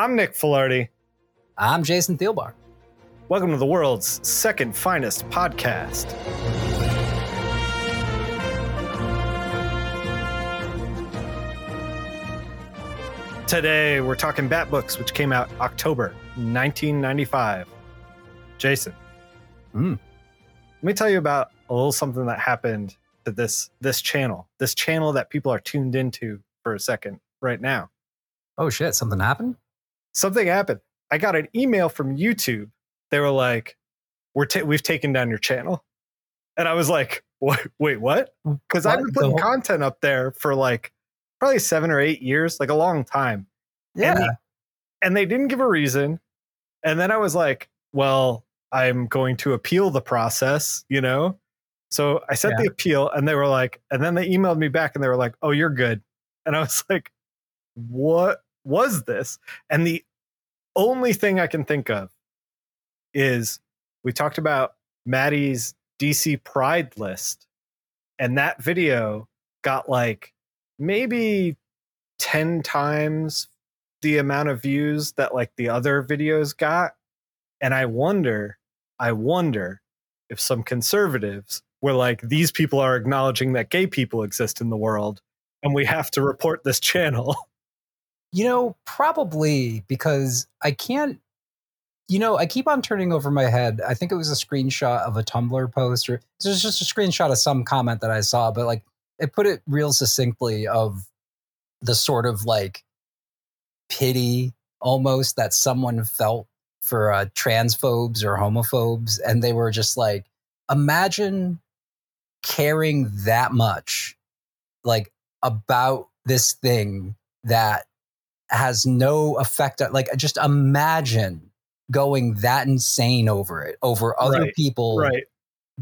I'm Nick Filardi. I'm Jason Thielbar. Welcome to the world's second finest podcast. Today, we're talking Bat Books, which came out October 1995. Jason, Mm. let me tell you about a little something that happened to this this channel, this channel that people are tuned into for a second right now. Oh shit, something happened? Something happened. I got an email from YouTube. They were like, "We're ta- we've taken down your channel," and I was like, "What? Wait, what?" Because I've been putting content up there for like probably seven or eight years, like a long time, Yeah. and they, and they didn't give a reason. And then I was like, "Well, I'm going to appeal the process," you know. So I sent Yeah. the appeal, and they were like, and then they emailed me back, and they were like, "Oh, you're good," and I was like, "What was this?" And the only thing I can think of is we talked about Maddie's DC Pride list, and that video got like maybe 10 times the amount of views that like the other videos got. And I wonder, I wonder if some conservatives were like, these people are acknowledging that gay people exist in the world and we have to report this channel. You know, probably because I can't you know, I keep on turning over my head. I think it was a screenshot of a Tumblr post or it was just a screenshot of some comment that I saw, but like it put it real succinctly of the sort of like pity almost that someone felt for uh, transphobes or homophobes. And they were just like, imagine caring that much, like about this thing that has no effect. Like, just imagine going that insane over it, over other Right, people right.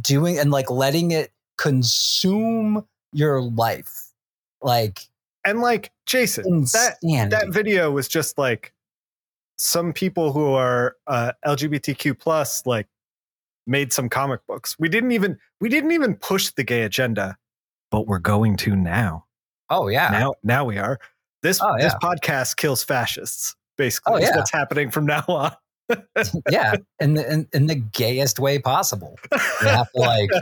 doing and like letting it consume your life. Like, And like, Jason, that that video was just like some people who are uh, LGBTQ plus like made some comic books. We didn't even we didn't even push the gay agenda, but we're going to now. oh, yeah. Now now we are. This Oh, this podcast kills fascists. Basically, Oh, yeah. what's happening from now on. yeah. In the, in, in the gayest way possible. You have to like, you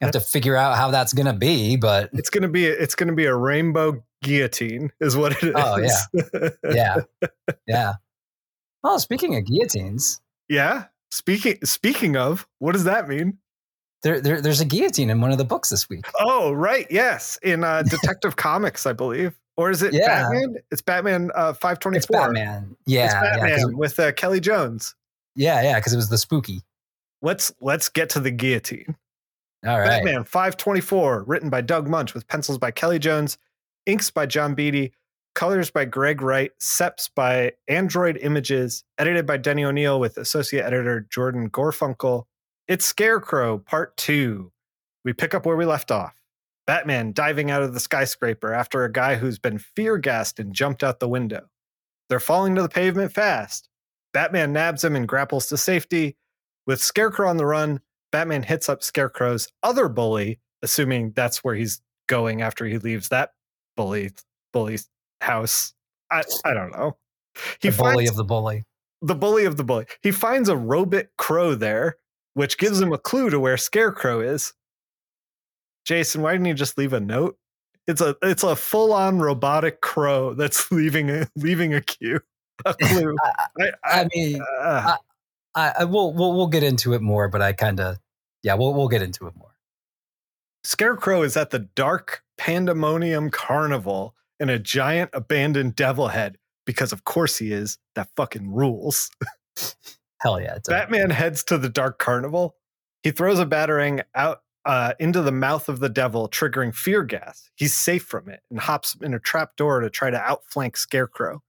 have to figure out how that's going to be, but It's gonna be it's gonna be a rainbow guillotine, is what it is. Oh, yeah. yeah. Yeah. Oh, speaking of guillotines, yeah. Speaking speaking of, what does that mean? There, there there's a guillotine in one of the books this week. Oh, right. Yes. In uh, Detective Comics, I believe. Or is it Yeah. Batman? It's Batman uh, 524. It's Batman. Yeah. It's yeah, with uh, Kelley Jones. yeah. Yeah. Because it was the spooky. Let's let's get to the guillotine. All right. Batman 524, written by Doug Moench with pencils by Kelley Jones, inks by John Beatty, colors by Greg Wright, seps by Android Images, edited by Denny O'Neil with associate editor Jordan Gorfinkel. It's Scarecrow Part 2. We pick up where we left off. Batman diving out of the skyscraper after a guy who's been fear gassed and jumped out the window. They're falling to the pavement fast. Batman nabs him and grapples to safety. With Scarecrow on the run, Batman hits up Scarecrow's other bully, assuming that's where he's going after he leaves that bully bully's house. I, I don't know. He the bully finds of the bully. the bully of the bully. He finds a robot crow there, which gives him a clue to where Scarecrow is. Jason, why didn't you just leave a note? It's a it's a full on robotic crow that's leaving a leaving a cue, a clue. I, I mean, uh, I, I we'll, we'll we'll get into it more, but I kind of yeah, we'll we'll get into it more. Scarecrow is at the Dark Pandemonium Carnival in a giant abandoned devil head because, of course, he is. That fucking rules. Hell yeah, Batman heads to the Dark Carnival. He throws a batarang out uh, into the mouth of the devil, triggering fear gas. He's safe from it and hops in a trap door to try to outflank Scarecrow.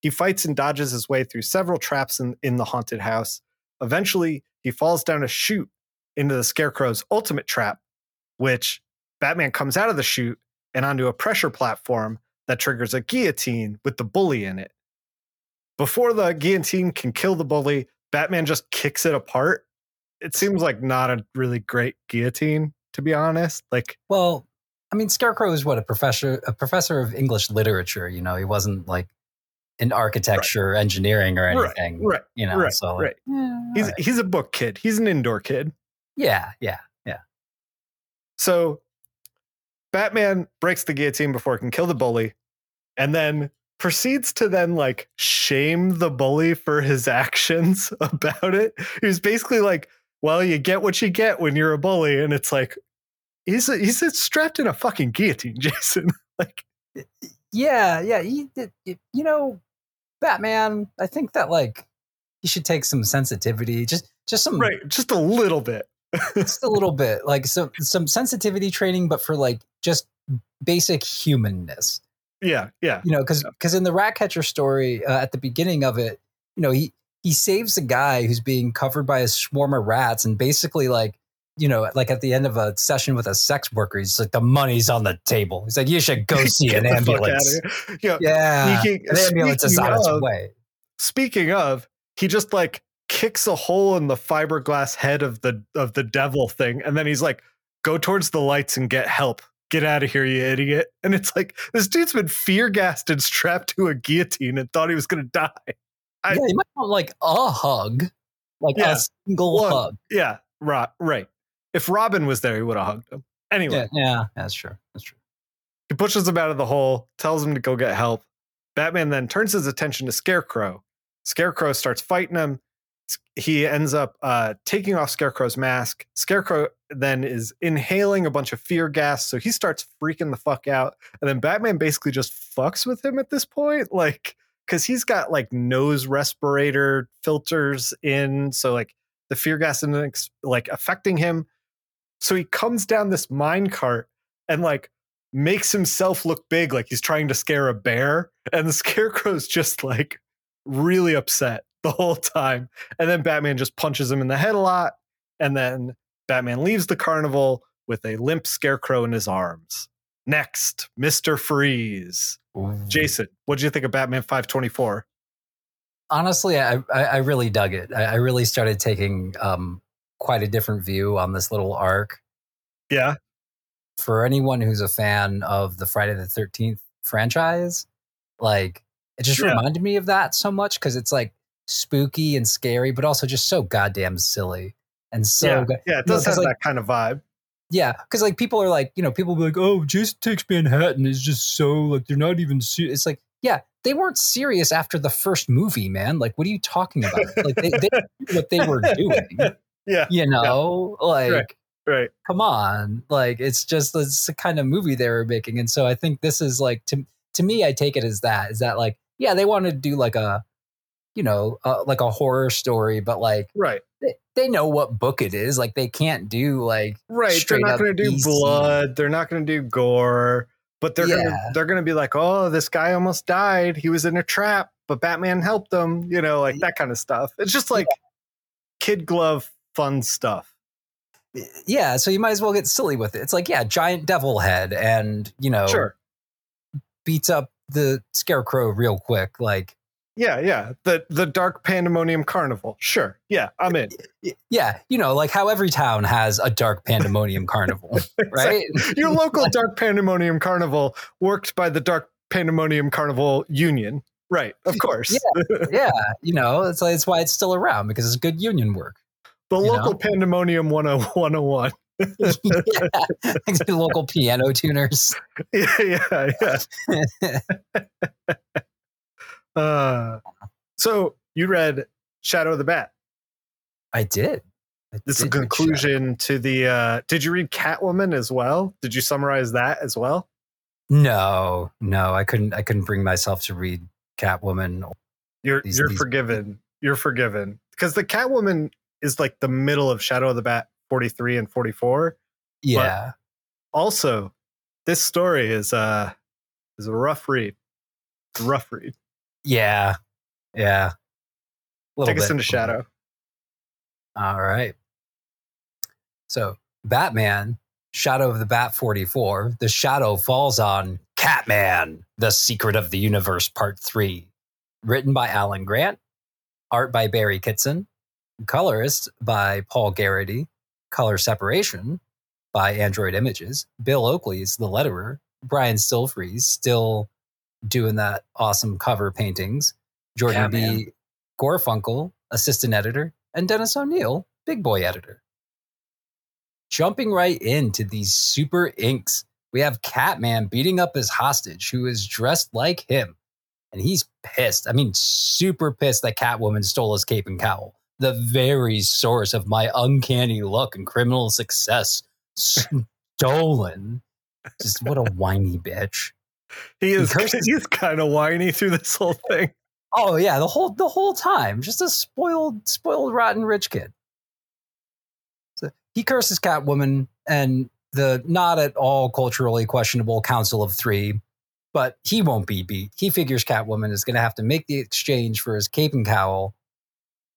He fights and dodges his way through several traps in, in the haunted house. Eventually, he falls down a chute into the Scarecrow's ultimate trap, which Batman comes out of the chute and onto a pressure platform that triggers a guillotine with the bully in it. Before the guillotine can kill the bully, Batman just kicks it apart. It seems like not a really great guillotine, to be honest. Like, well, I mean, Scarecrow is what a professor a professor of English literature. You know, he wasn't like in architecture, engineering, or anything. right, You know, right, so like, right. yeah, He's alright. he's a book kid. He's an indoor kid. Yeah. Yeah, yeah, So Batman breaks the guillotine before it can kill the bully, and then proceeds to then like shame the bully for his actions about it. He was basically like, "Well, you get what you get when you're a bully," and it's like he's he's strapped in a fucking guillotine, Jason. like, yeah, yeah. He, you know, Batman. I think that like he should take some sensitivity, just just some right, just a little bit. just a little bit, like some some sensitivity training, but for like just basic humanness. Yeah, yeah, you know because because in the rat catcher story uh, at the beginning of it you know he he saves a guy who's being covered by a swarm of rats and basically like you know like at the end of a session with a sex worker he's like the money's on the table." he's like you should go see an ambulance. Yeah, yeah Speaking- an ambulance is on its way. speaking of he just like kicks a hole in the fiberglass head of the of the devil thing and then he's like go towards the lights and get help get out of here you idiot. And it's like this dude's been fear gassed and strapped to a guillotine and thought he was gonna die. I- yeah you might want like a hug. Like Yeah, a single one. hug. Yeah right right. If robin was there he would have hugged him. Anyway. Yeah yeah that's true that's true. He pushes him out of the hole, tells him to go get help. Batman then turns his attention to Scarecrow. Scarecrow starts fighting him. He ends up uh, taking off Scarecrow's mask. Scarecrow then is inhaling a bunch of fear gas, so he starts freaking the fuck out. And then Batman basically just fucks with him at this point, like because he's got like nose respirator filters in, so like the fear gas isn't like affecting him. So he comes down this mine cart and like makes himself look big like he's trying to scare a bear and the scarecrow's just like really upset the whole time and then batman just punches him in the head a lot and then batman leaves the carnival with a limp scarecrow in his arms next mr freeze jason what do you think of batman 524 honestly, I, I I really dug it. I, I really started taking um, quite a different view on this little arc. yeah For anyone who's a fan of the Friday the Thirteenth franchise, like it just Yeah. reminded me of that so much because it's like spooky and scary, but also just so goddamn silly and so yeah good. yeah it does have like- that kind of vibe Yeah, because like people are like, you know, people be like, "Oh, Jason Takes Manhattan is just so like they're not even." Ser-. It's like, yeah, they weren't serious after the first movie, man. Like, what are you talking about? Like, they, they knew what they were doing. yeah You know, like, Right. right come on, like it's just it's the kind of movie they were making, and so I think this is like to to me, I take it as that is that like, yeah, they wanted to do like a, you know, uh, like a horror story, but like right they, they know what book it is. Like they can't do like Right. they're not going to do blood. They're not going to do gore. But they're gonna they're gonna be like, oh, this guy almost died. He was in a trap, but Batman helped him. You know, like that kind of stuff. It's just like kid glove fun stuff. yeah, so you might as well get silly with it. It's like, yeah, giant devil head and, you know, Sure. beats up the scarecrow real quick. Like, Yeah, yeah. The the Dark Pandemonium Carnival. Sure. Yeah, I'm in. yeah, you know, like how every town has a dark pandemonium carnival, right? Your local Dark Pandemonium Carnival worked by the Dark Pandemonium Carnival Union. Right, of course. yeah, yeah. you know, it's like, it's why it's still around because it's good union work. the local know? Pandemonium 101. yeah, local piano tuners. yeah, yeah, yeah. Uh, so you read Shadow of the Bat. I did. I This is a conclusion to the. Uh, did you read Catwoman as well? Did you summarize that as well? No, no, I couldn't. I couldn't bring myself to read Catwoman. You're These- you're these- forgiven. You're forgiven because the Catwoman is like the middle of Shadow of the Bat 43 and 44. Yeah, Also, this story is uh is a rough read. Rough read. Yeah, yeah. Take us into. Shadow. All right. So, Batman, Shadow of the Bat 44, The Shadow Falls on Catman, The Secret of the Universe, Part 3. Written by Alan Grant, art by Barry Kitson, colorist by Paul Garrity, color separation by Android Images, Bill Oakley is the letterer, Brian Stelfreeze, still doing that awesome cover paintings. Jordan Yeah, B. man. Gorfinkel, assistant editor, and Dennis O'Neil, big boy editor. Jumping right into these super inks, we have Catman beating up his hostage who is dressed like him. And he's pissed. I mean, super pissed that Catwoman stole his cape and cowl. The very source of my uncanny luck and criminal success. Stolen. Just what a whiny bitch. He is curses- he's kind of whiny through this whole thing. Oh yeah, the whole the whole time, just a spoiled, spoiled, rotten rich kid. So he curses Catwoman and the not at all culturally questionable Council of Three, but he won't be beat. He figures Catwoman is going to have to make the exchange for his cape and cowl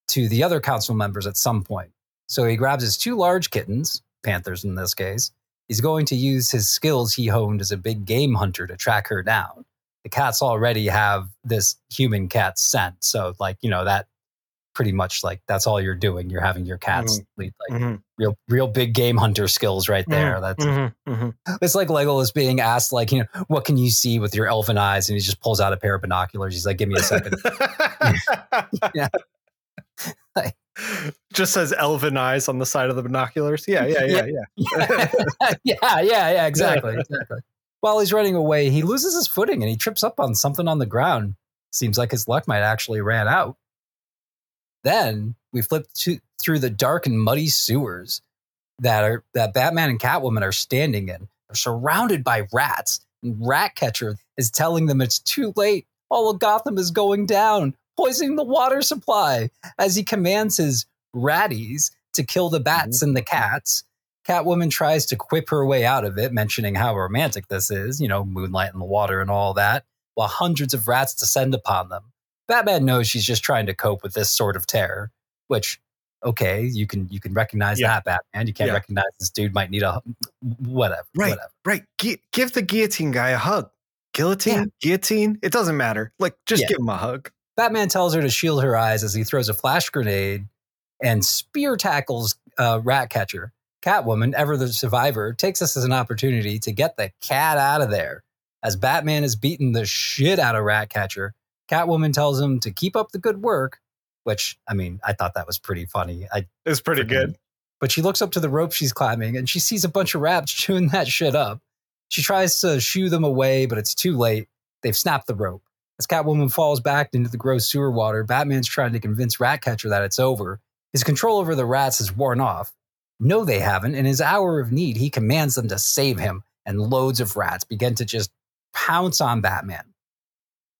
to the other council members at some point. So he grabs his two large kittens, panthers in this case. He's going to use his skills he honed as a big game hunter to track her down the cats already have this human cat scent. So like, you know, that pretty much like that's all you're doing. You're having your cats lead like Mhm, real real big game hunter skills right there. mhm, That's mhm, mhm. it's like Legolas being asked, like, you know, what can you see with your elfin eyes? And he just pulls out a pair of binoculars. He's like, give me a second. Yeah. Just says elven eyes on the side of the binoculars. Yeah, yeah, yeah, yeah. yeah, yeah, yeah, exactly. exactly. While he's running away, he loses his footing and he trips up on something on the ground. Seems like his luck might actually ran out. Then we flip to, through the dark and muddy sewers that are that Batman and Catwoman are standing in. They're surrounded by rats, and Ratcatcher is telling them it's too late. All of Gotham is going down, poisoning the water supply as he commands his ratties to kill the bats mm-hmm. and the cats. Catwoman tries to quip her way out of it, mentioning how romantic this is, you know, moonlight and the water and all that, while hundreds of rats descend upon them. Batman knows she's just trying to cope with this sort of terror, which okay, you can you can recognize Yeah. that Batman. You can't Yeah. recognize this dude might need a whatever. Right. Whatever. Right. Gi- give the guillotine guy a hug. Guillotine, Yeah. guillotine. It doesn't matter. Like, just give him a hug. Batman tells her to shield her eyes as he throws a flash grenade and spear tackles uh, Ratcatcher. Catwoman, ever the survivor, takes this as an opportunity to get the cat out of there. As Batman is beating the shit out of Ratcatcher, Catwoman tells him to keep up the good work, which, I mean, I thought that was pretty funny. I, It's pretty good. But she looks up to the rope she's climbing and she sees a bunch of rats chewing that shit up. She tries to shoo them away, but it's too late. They've snapped the rope. As Catwoman falls back into the gross sewer water, Batman's trying to convince Ratcatcher that it's over. His control over the rats has worn off. No, they haven't. In his hour of need, he commands them to save him, and loads of rats begin to just pounce on Batman.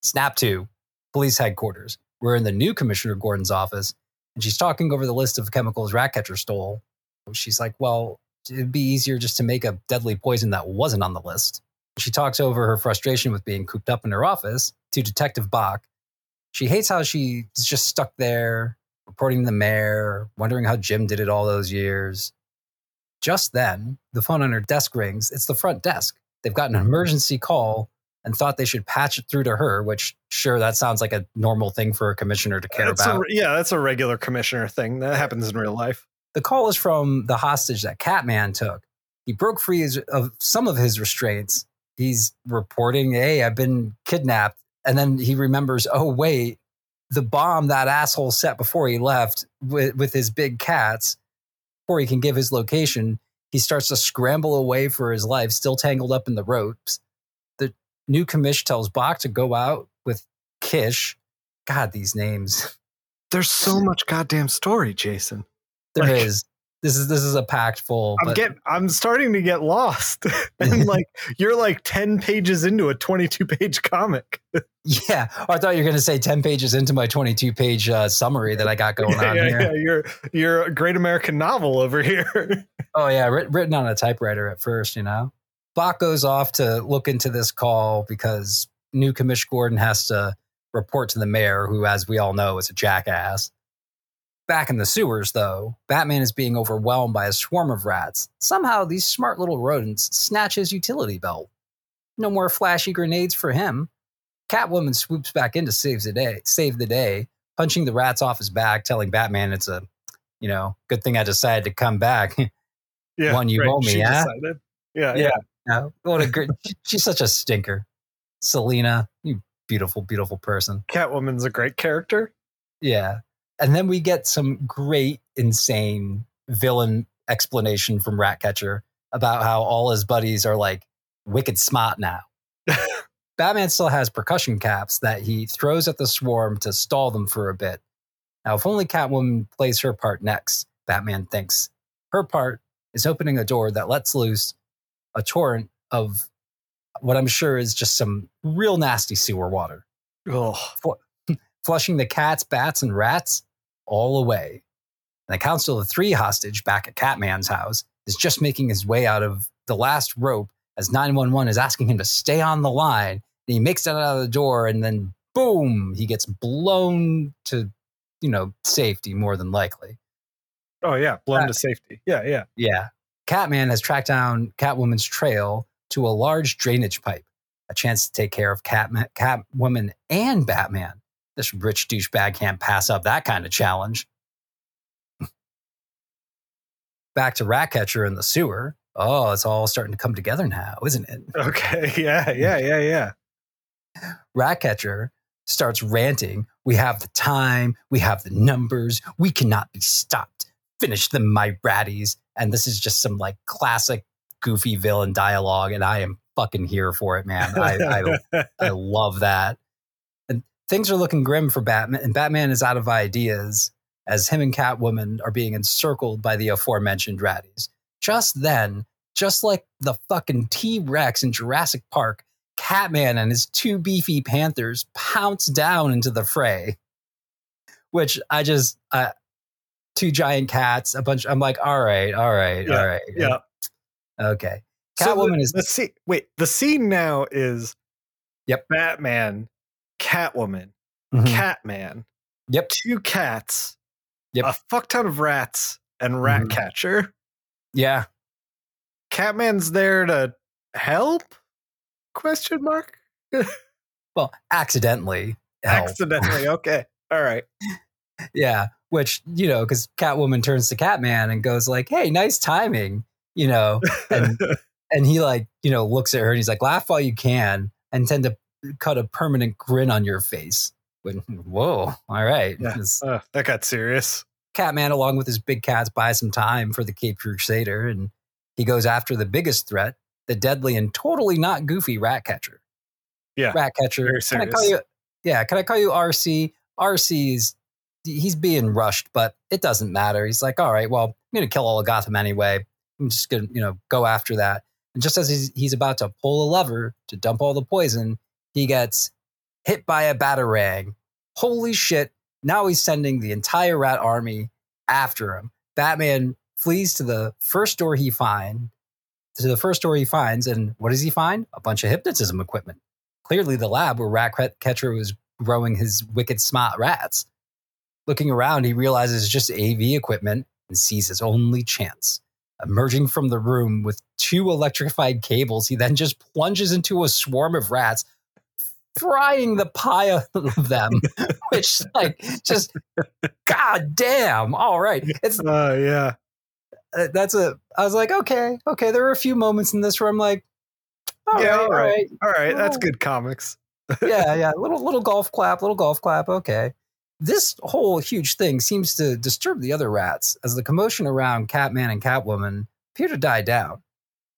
Snap to police headquarters. We're in the new Commissioner Gordon's office, and she's talking over the list of chemicals Ratcatcher stole. She's like, well, it'd be easier just to make a deadly poison that wasn't on the list. She talks over her frustration with being cooped up in her office to Detective Bock. She hates how she's just stuck there, reporting to the mayor, wondering how Jim did it all those years. Just then, the phone on her desk rings. It's the front desk. They've got an emergency call and thought they should patch it through to her, which, sure, that sounds like a normal thing for a commissioner to care That's a, about. yeah, that's a regular commissioner thing. That happens in real life. The call is from the hostage that Catman took. He broke free of some of his restraints. He's reporting, hey, I've been kidnapped. And then he remembers, oh, wait, the bomb that asshole set before he left with, with his big cats, before he can give his location, he starts to scramble away for his life, still tangled up in the ropes. The new commish tells Bock to go out with Kish. God, these names. There's so much goddamn story, Jason. There Like- is. This is this is a packed full. I'm but- get I'm starting to get lost. and like you're like 10 pages into a 22 page comic. Yeah, oh, I thought you were going to say 10 pages into my 22 page uh, summary that I got going yeah, on yeah, here. yeah. You're you're a great American novel over here. Oh, yeah, writ- written on a typewriter at first, you know. Bock goes off to look into this call because new Commish Gordon has to report to the mayor, who, as we all know, is a jackass. Back in the sewers, though, Batman is being overwhelmed by a swarm of rats. Somehow, these smart little rodents snatch his utility belt. No more flashy grenades for him. Catwoman swoops back in to save the day, save the day, punching the rats off his back, telling Batman it's a, you know, good thing I decided to come back. yeah. One you owe me, she yeah? decided. Yeah, Yeah. yeah. What a great! she's such a stinker. Selina, you beautiful, beautiful person. Catwoman's a great character. Yeah. And then we get some great, insane villain explanation from Ratcatcher about how all his buddies are like wicked smart now. Batman still has percussion caps that he throws at the swarm to stall them for a bit. Now, if only Catwoman plays her part next, Batman thinks. Her part is opening a door that lets loose a torrent of what I'm sure is just some real nasty sewer water, Oh, flushing the cats, bats, and rats all away. And the Council of Three hostage back at Catman's house is just making his way out of the last rope as 911 is asking him to stay on the line. And he makes it out of the door and then boom, he gets blown to, you know, safety more than likely. oh yeah, blown Uh, to safety. Yeah, yeah. Yeah. Catman has tracked down Catwoman's trail to a large drainage pipe, a chance to take care of Catman, Catwoman and Batman. This rich douchebag can't pass up that kind of challenge. Back to Ratcatcher in the sewer. Oh, it's all starting to come together now, isn't it? Okay. Yeah, yeah, yeah, yeah. Ratcatcher starts ranting. We have the time, we have the numbers, we cannot be stopped. Finish them, my ratties. And this is just some like classic goofy villain dialogue, and I am fucking here for it, man. I, I, I love that. Things are looking grim for Batman, and Batman is out of ideas as him and Catwoman are being encircled by the aforementioned ratties. Just then, just like the fucking T Rex in Jurassic Park, Catman and his two beefy panthers pounce down into the fray. Which I just, uh, two giant cats, a bunch. I'm like, all right, all right, Yeah, all right. yeah. Okay. So Catwoman the, is the scene. Wait, the scene now is Yep. Batman, Catwoman, Mhm. Catman, Yep. two cats, Yep. a fuck ton of rats, and Mhm. Ratcatcher. Yeah. Catman's there to help? Question mark. Well, accidentally. help. Accidentally. Okay. All right. Yeah, which you know, because Catwoman turns to Catman and goes like, "Hey, nice timing," you know, and and he like you know looks at her and he's like, "Laugh while you can," and tend to cut a permanent grin on your face. When whoa, all right, Yeah. Uh, that got serious. Catman, along with his big cats, buys some time for the Cape Crusader, and he goes after the biggest threat, the deadly and totally not goofy Ratcatcher. Yeah, Ratcatcher. Can I call you? Yeah, can I call you RC? RC is he's being rushed, but it doesn't matter. He's like, all right, well, I'm gonna kill all of Gotham anyway. I'm just gonna, you know, go after that. And just as he's, he's about to pull a lever to dump all the poison, he gets hit by a batarang. Holy shit! Now he's sending the entire rat army after him. Batman flees to the first door he find to the first door he finds, and what does he find? A bunch of hypnotism equipment. Clearly, the lab where Ratcatcher was growing his wicked smart rats. Looking around, he realizes it's just AV equipment and sees his only chance. Emerging from the room with two electrified cables, he then just plunges into a swarm of rats, frying the pie of them, which, like, just, god damn. All right. It's Uh, yeah. that's a i was like okay okay there were a few moments in this where i'm like all Yeah, right, all right. All right. That's Oh. good comics. yeah yeah little little golf clap little golf clap okay this whole huge thing seems to disturb the other rats as the commotion around catman and catwoman appear to die down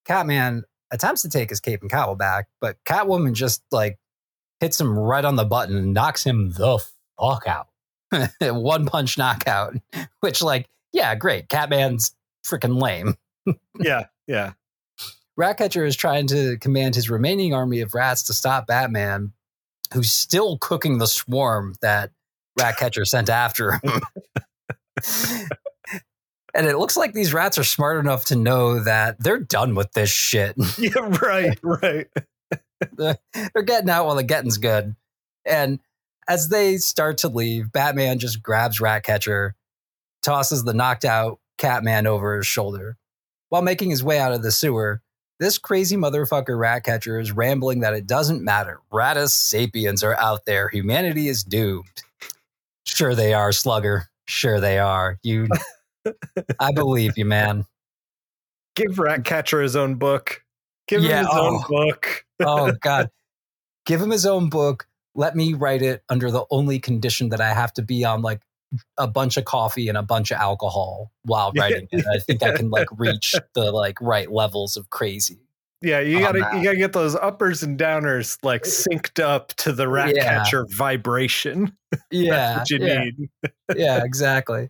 catman attempts to take his cape and cowl back but catwoman just like hits him right on the button and knocks him the fuck out one punch knockout which like yeah great catman's freaking lame Yeah. Yeah. Ratcatcher is trying to command his remaining army of rats to stop Batman, who's still cooking the swarm that Ratcatcher sent after him. and it looks like these rats are smart enough to know that they're done with this shit. Yeah. Right. Right. they're getting out while the getting's good. And as they start to leave, Batman just grabs Ratcatcher, tosses the knocked out Catman over his shoulder. While making his way out of the sewer, this crazy motherfucker Ratcatcher is rambling that it doesn't matter. Ratus sapiens are out there. Humanity is doomed. Sure they are, Slugger. Sure they are. You I believe you, man. Give Ratcatcher his own book. Give Yeah, him his own oh. book. Oh god. give him his own book. Let me write it under the only condition that I have to be on like a bunch of coffee and a bunch of alcohol while writing it. I think I can like reach the like right levels of crazy. Yeah, you gotta that. you gotta get those uppers and downers like synced up to the rat Yeah. catcher vibration. Yeah, That's what you yeah. need. yeah, exactly.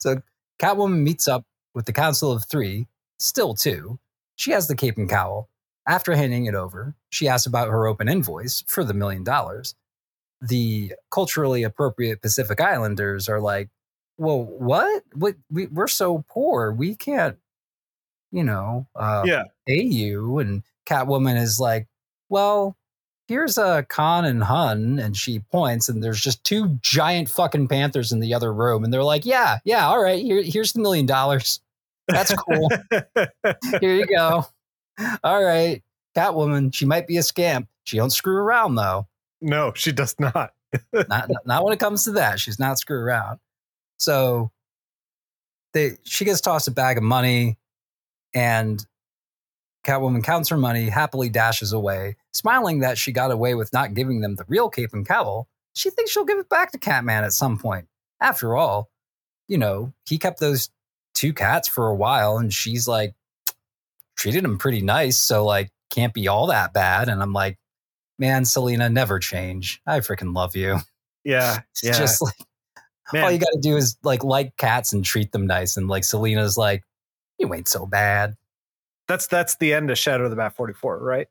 So Catwoman meets up with the Council of Three, still two. She has the cape and cowl. After handing it over, she asks about her open invoice for the million dollars. The culturally appropriate Pacific Islanders are like, "Well, what? What? We, we're so poor, we can't, you know, uh, yeah. pay you." And Catwoman is like, "Well, here's a Khan and Hun," and she points, and there's just two giant fucking panthers in the other room, and they're like, "Yeah, yeah, all right, here, here's the million dollars. That's cool. Here you go. All right, Catwoman. She might be a scamp. She don't screw around though. no, she does not. Not, not- when it comes to that. She's not screw around. So they she gets tossed a bag of money, and Catwoman counts her money, happily dashes away, smiling that she got away with not giving them the real cape and cowl. She thinks she'll give it back to Catman at some point. After all, you know, he kept those two cats for a while, and she's like treated him pretty nice, so like can't be all that bad. And I'm like, man, Selina, never change. I freaking love you. Yeah. It's Yeah. just like Man, all you got to do is like like cats and treat them nice. And like Selina's like, you ain't so bad. that's that's the end of Shadow of the Bat 44, right?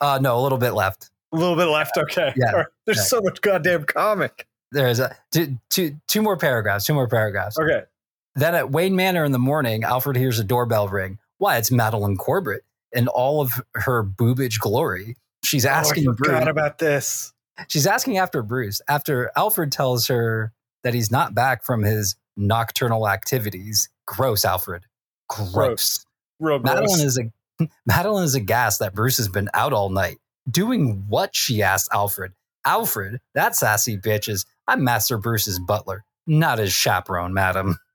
Uh, no, a little bit left. A little bit left. Okay. Yeah. Right. There's Yeah. so much goddamn comic. There's a two, two, two more paragraphs. Two more paragraphs. Okay. Then at Wayne Manor in the morning, Alfred hears a doorbell ring. Why? It's Madeline Corbett in all of her boobage glory. She's asking oh, I Bruce. about this. She's asking after Bruce after Alfred tells her that he's not back from his nocturnal activities. Gross, Alfred. Gross. Gross. Real gross. Madeline is a Madeline is aghast that Bruce has been out all night. Doing what? She asked Alfred. Alfred, that sassy bitch is I'm Master Bruce's butler, not his chaperone, madam.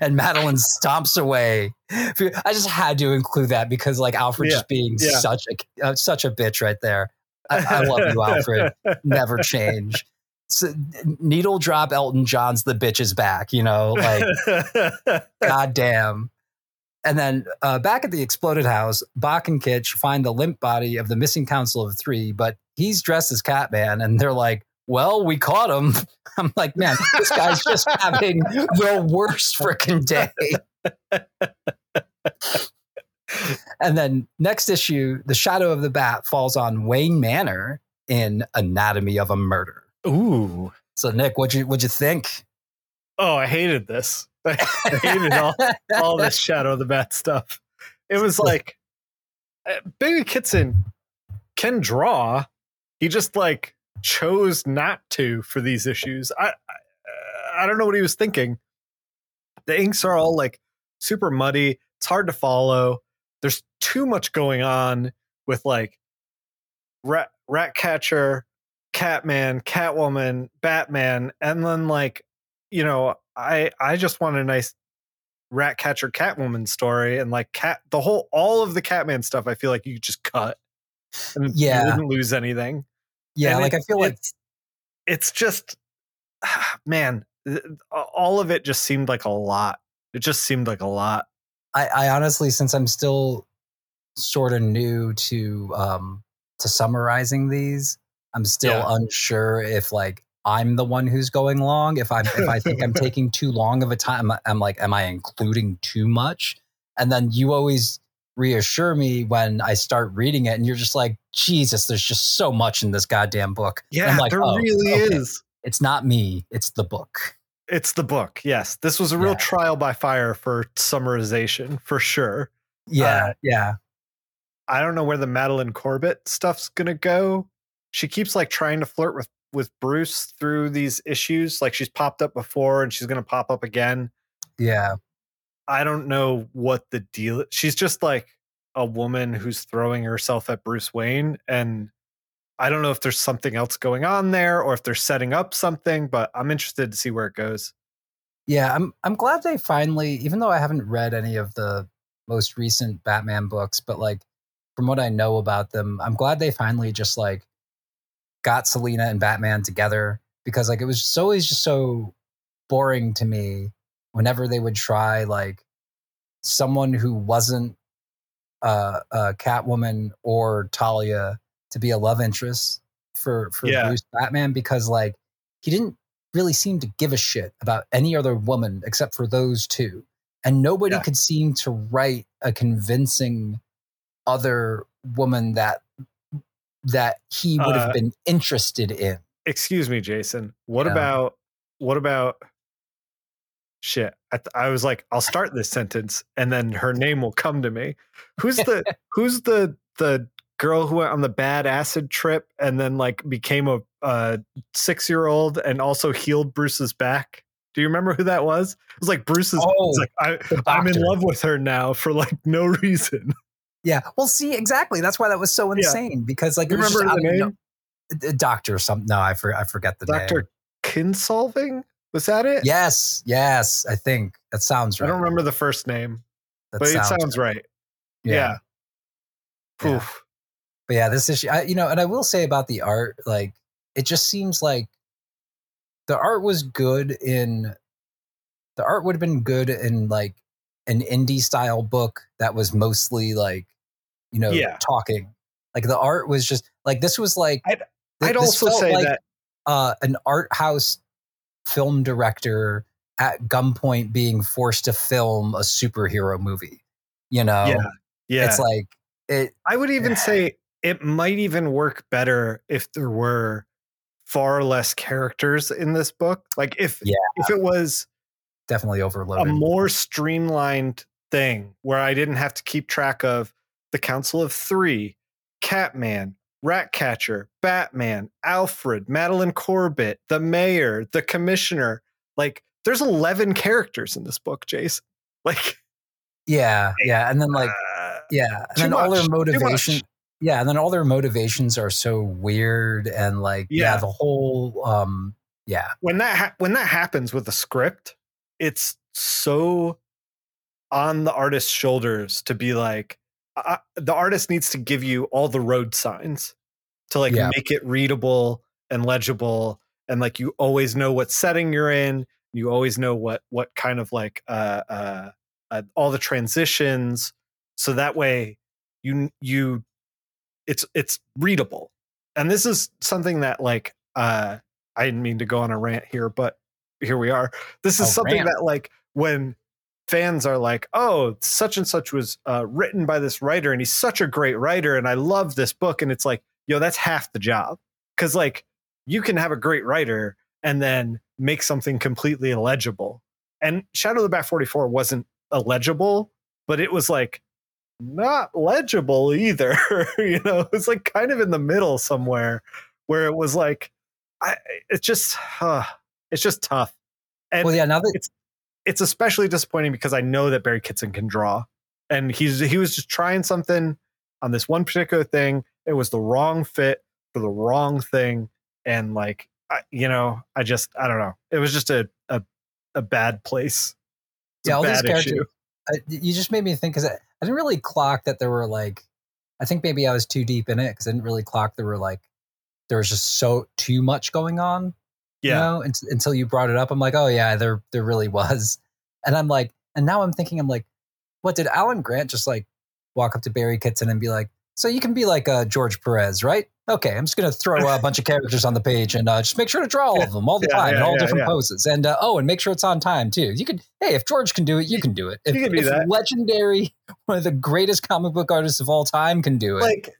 And Madeline stomps away. I just had to include that because, like, Alfred Yeah, just being yeah. such a uh, such a bitch right there. I, I love you, Alfred. Never change. So, needle drop Elton John's "The Bitch Is Back." You know, like God damn. And then uh, back at the exploded house, Bock and Kitch find the limp body of the missing Council of Three, but he's dressed as Catman, and they're like, "Well, we caught him." I'm like, man, this guy's just having the worst freaking day. and then next issue, the shadow of the bat falls on Wayne Manor in Anatomy of a Murder. Ooh. So, Nick, what'd you what'd you think? Oh, I hated this. I hated all, all this Shadow of the Bat stuff. It was like uh, Billy Kitson can draw. He just like chose not to for these issues. I, I I don't know what he was thinking. The inks are all like super muddy. It's hard to follow. There's too much going on with like rat rat catcher, Catman, Catwoman, Batman, and then like you know, I I just want a nice rat catcher Catwoman story and like cat the whole all of the Catman stuff I feel like you could just cut and Yeah. you wouldn't lose anything. Yeah, And like I it- feel like it's, it's just man, all of it just seemed like a lot. It just seemed like a lot. I, I honestly, since I'm still sort of new to um to summarizing these, I'm still Yeah. unsure if like I'm the one who's going long. If I am if I think I'm taking too long of a time, I'm like, am I including too much? And then you always reassure me when I start reading it, and you're just like, Jesus, there's just so much in this goddamn book. Yeah, I'm like, there "Oh, really okay. is. It's not me. It's the book. It's the book. Yes, this was a real Yeah. trial by fire for summarization for sure. Yeah, Uh, yeah. I don't know where the Madeline Corbett stuff's gonna go. She keeps like trying to flirt with with Bruce through these issues. Like she's popped up before and she's gonna pop up again. Yeah. I don't know what the deal. She's just like a woman who's throwing herself at Bruce Wayne, and I don't know if there's something else going on there or if they're setting up something. But I'm interested to see where it goes. Yeah, I'm I'm glad they finally, even though I haven't read any of the most recent Batman books, but like from what I know about them, I'm glad they finally just like got Selina and Batman together because like it was just always just so boring to me whenever they would try like someone who wasn't uh, uh Catwoman or Talia to be a love interest for for Yeah. Bruce Batman because like he didn't really seem to give a shit about any other woman except for those two and nobody Yeah. could seem to write a convincing other woman that that he would have Uh, been interested in Excuse me, Jason. What Yeah. about what about shit? I, th- I was like, I'll start this sentence and then her name will come to me. Who's the who's the the girl who went on the bad acid trip and then like became a, a six year old and also healed Bruce's back? Do you remember who that was? It was like Bruce's. Oh, like I, i'm in love with her now for like no reason. Yeah. Well, see, exactly. That's why that was so Yeah. insane because like You remember just the name? no- a doctor or something. No, I for, I forget the name. Doctor Kinsolving? Was that it? Yes, yes. I think that sounds right. I don't remember the first name, That but it sounds right. Yeah. Yeah. Oof. But yeah, this issue, I, you know, and I will say about the art, like it just seems like the art was good in the art would have been good in like an indie style book that was mostly like you know Yeah. talking. Like the art was just like this was like I'd- I'd also say like, that uh, an art house film director at gunpoint being forced to film a superhero movie. You know, yeah, yeah. it's like it. I would even say it might even work better if there were far less characters in this book. Like if Yeah. if it was Definitely overloaded, a more streamlined thing where I didn't have to keep track of the Council of Three, Catman, Ratcatcher, Batman, Alfred, Madeline Corbett, the mayor, the commissioner. Like there's 11 characters in this book, Jason. Like yeah, yeah, and then like uh, yeah, and then all their much, motivation. Yeah, and then all their motivations are so weird and like yeah, Yeah. the whole um yeah when that ha- when that happens with a script, it's so on the artist's shoulders to be like uh, the artist needs to give you all the road signs to like Yeah. make it readable and legible and like you always know what setting you're in you always know what what kind of like uh uh, uh all the transitions so that way you you it's it's readable and this is something that like uh i didn't mean to go on a rant here but here we are this is A something rant. that like when fans are like oh such and such was uh, written by this writer and he's such a great writer and i love this book. And it's like yo that's half the job. Because like you can have a great writer and then make something completely illegible. And shadow of the bat 44 wasn't illegible but it was like not legible either you know? It was like kind of in the middle somewhere where it was like i it's just uh, it's just tough. And well yeah now that it's especially disappointing because I know that Barry Kitson can draw, and he's he was just trying something on this one particular thing. It was the wrong fit for the wrong thing, and like I, you know, I just I don't know. It was just a a, a bad place. It's Yeah, all these characters- I, you just made me think because I, I didn't really clock that there were like I think maybe I was too deep in it because I didn't really clock there were like there was just so too much going on. You Yeah, know, unt- until you brought it up, I'm like, oh yeah, there there really was, and I'm like, and now I'm thinking, I'm like, what did Alan Grant just like walk up to Barry Kitson and be like, so you can be like uh, George Perez, right? Okay, I'm just gonna throw a bunch of characters on the page and uh, just make sure to draw all of them all the Yeah, time in all yeah, different yeah. poses, and uh, oh, and make sure it's on time too. You could, hey, if George can do it, you can do it. If, You can do that. legendary, one of the greatest comic book artists of all time can do it. like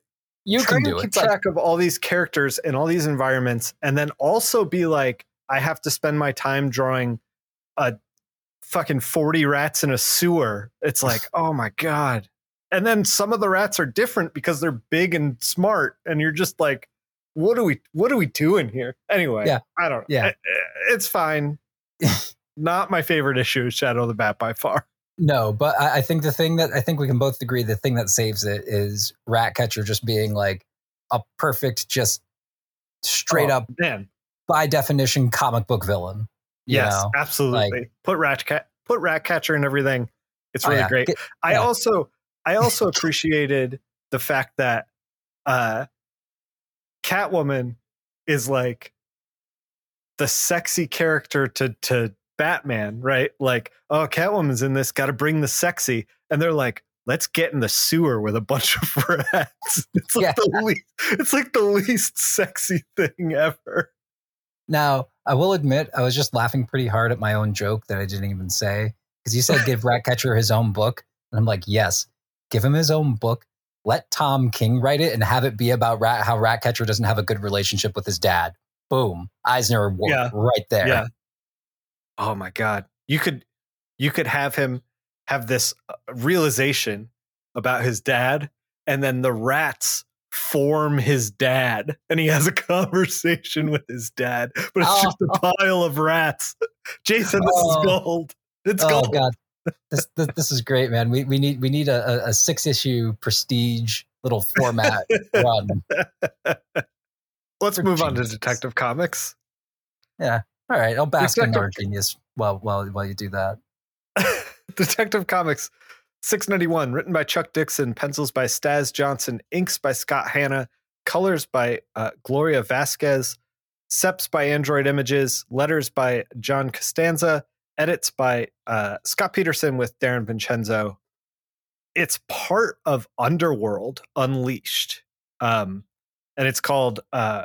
you try can do it. keep like- track of all these characters and all these environments, and then also be like, I have to spend my time drawing a fucking forty rats in a sewer. It's like, oh my god. And then some of the rats are different because they're big and smart, and you're just like, what are we, what are we doing here? Anyway, Yeah. I don't. Yeah. Yeah, it's fine. Not my favorite issue, Shadow of the Bat by far. No, but I, I think the thing that I think we can both agree the thing that saves it is Ratcatcher just being like a perfect, just straight Oh, up man. by definition comic book villain. Yes, know? absolutely. put rat cat, put rat catcher and everything. It's Oh, really yeah. great. Get- I yeah. also I also appreciated the fact that uh Catwoman is like the sexy character to to Batman, right? Like, oh, Catwoman's in this, got to bring the sexy, and they're like, let's get in the sewer with a bunch of rats. It's like Yeah. the least, it's like the least sexy thing ever. Now, I will admit, I was just laughing pretty hard at my own joke that I didn't even say because you said give Ratcatcher his own book. And I'm like, yes, give him his own book. Let Tom King write it and have it be about rat, how Ratcatcher doesn't have a good relationship with his dad. Boom. Eisner Award Yeah. right there. Yeah. Oh my god. You could you could have him have this uh, realization about his dad and then the rats form his dad and he has a conversation with his dad but it's Oh. just a pile of rats. Jason this Oh. is gold. It's Oh gold. God. This, this this is great, man. We we need we need a, a, six issue prestige little format run. Let's For move on to. Detective Comics. All right, I'll bask in Detective- our genius while while while you do that. Detective Comics 691, written by Chuck Dixon, pencils by Staz Johnson, inks by Scott Hanna, colors by uh, Gloria Vasquez, seps by Android Images, letters by John Costanza, edits by uh, Scott Peterson with Darren Vincenzo. It's part of Underworld Unleashed. Um, and it's called uh,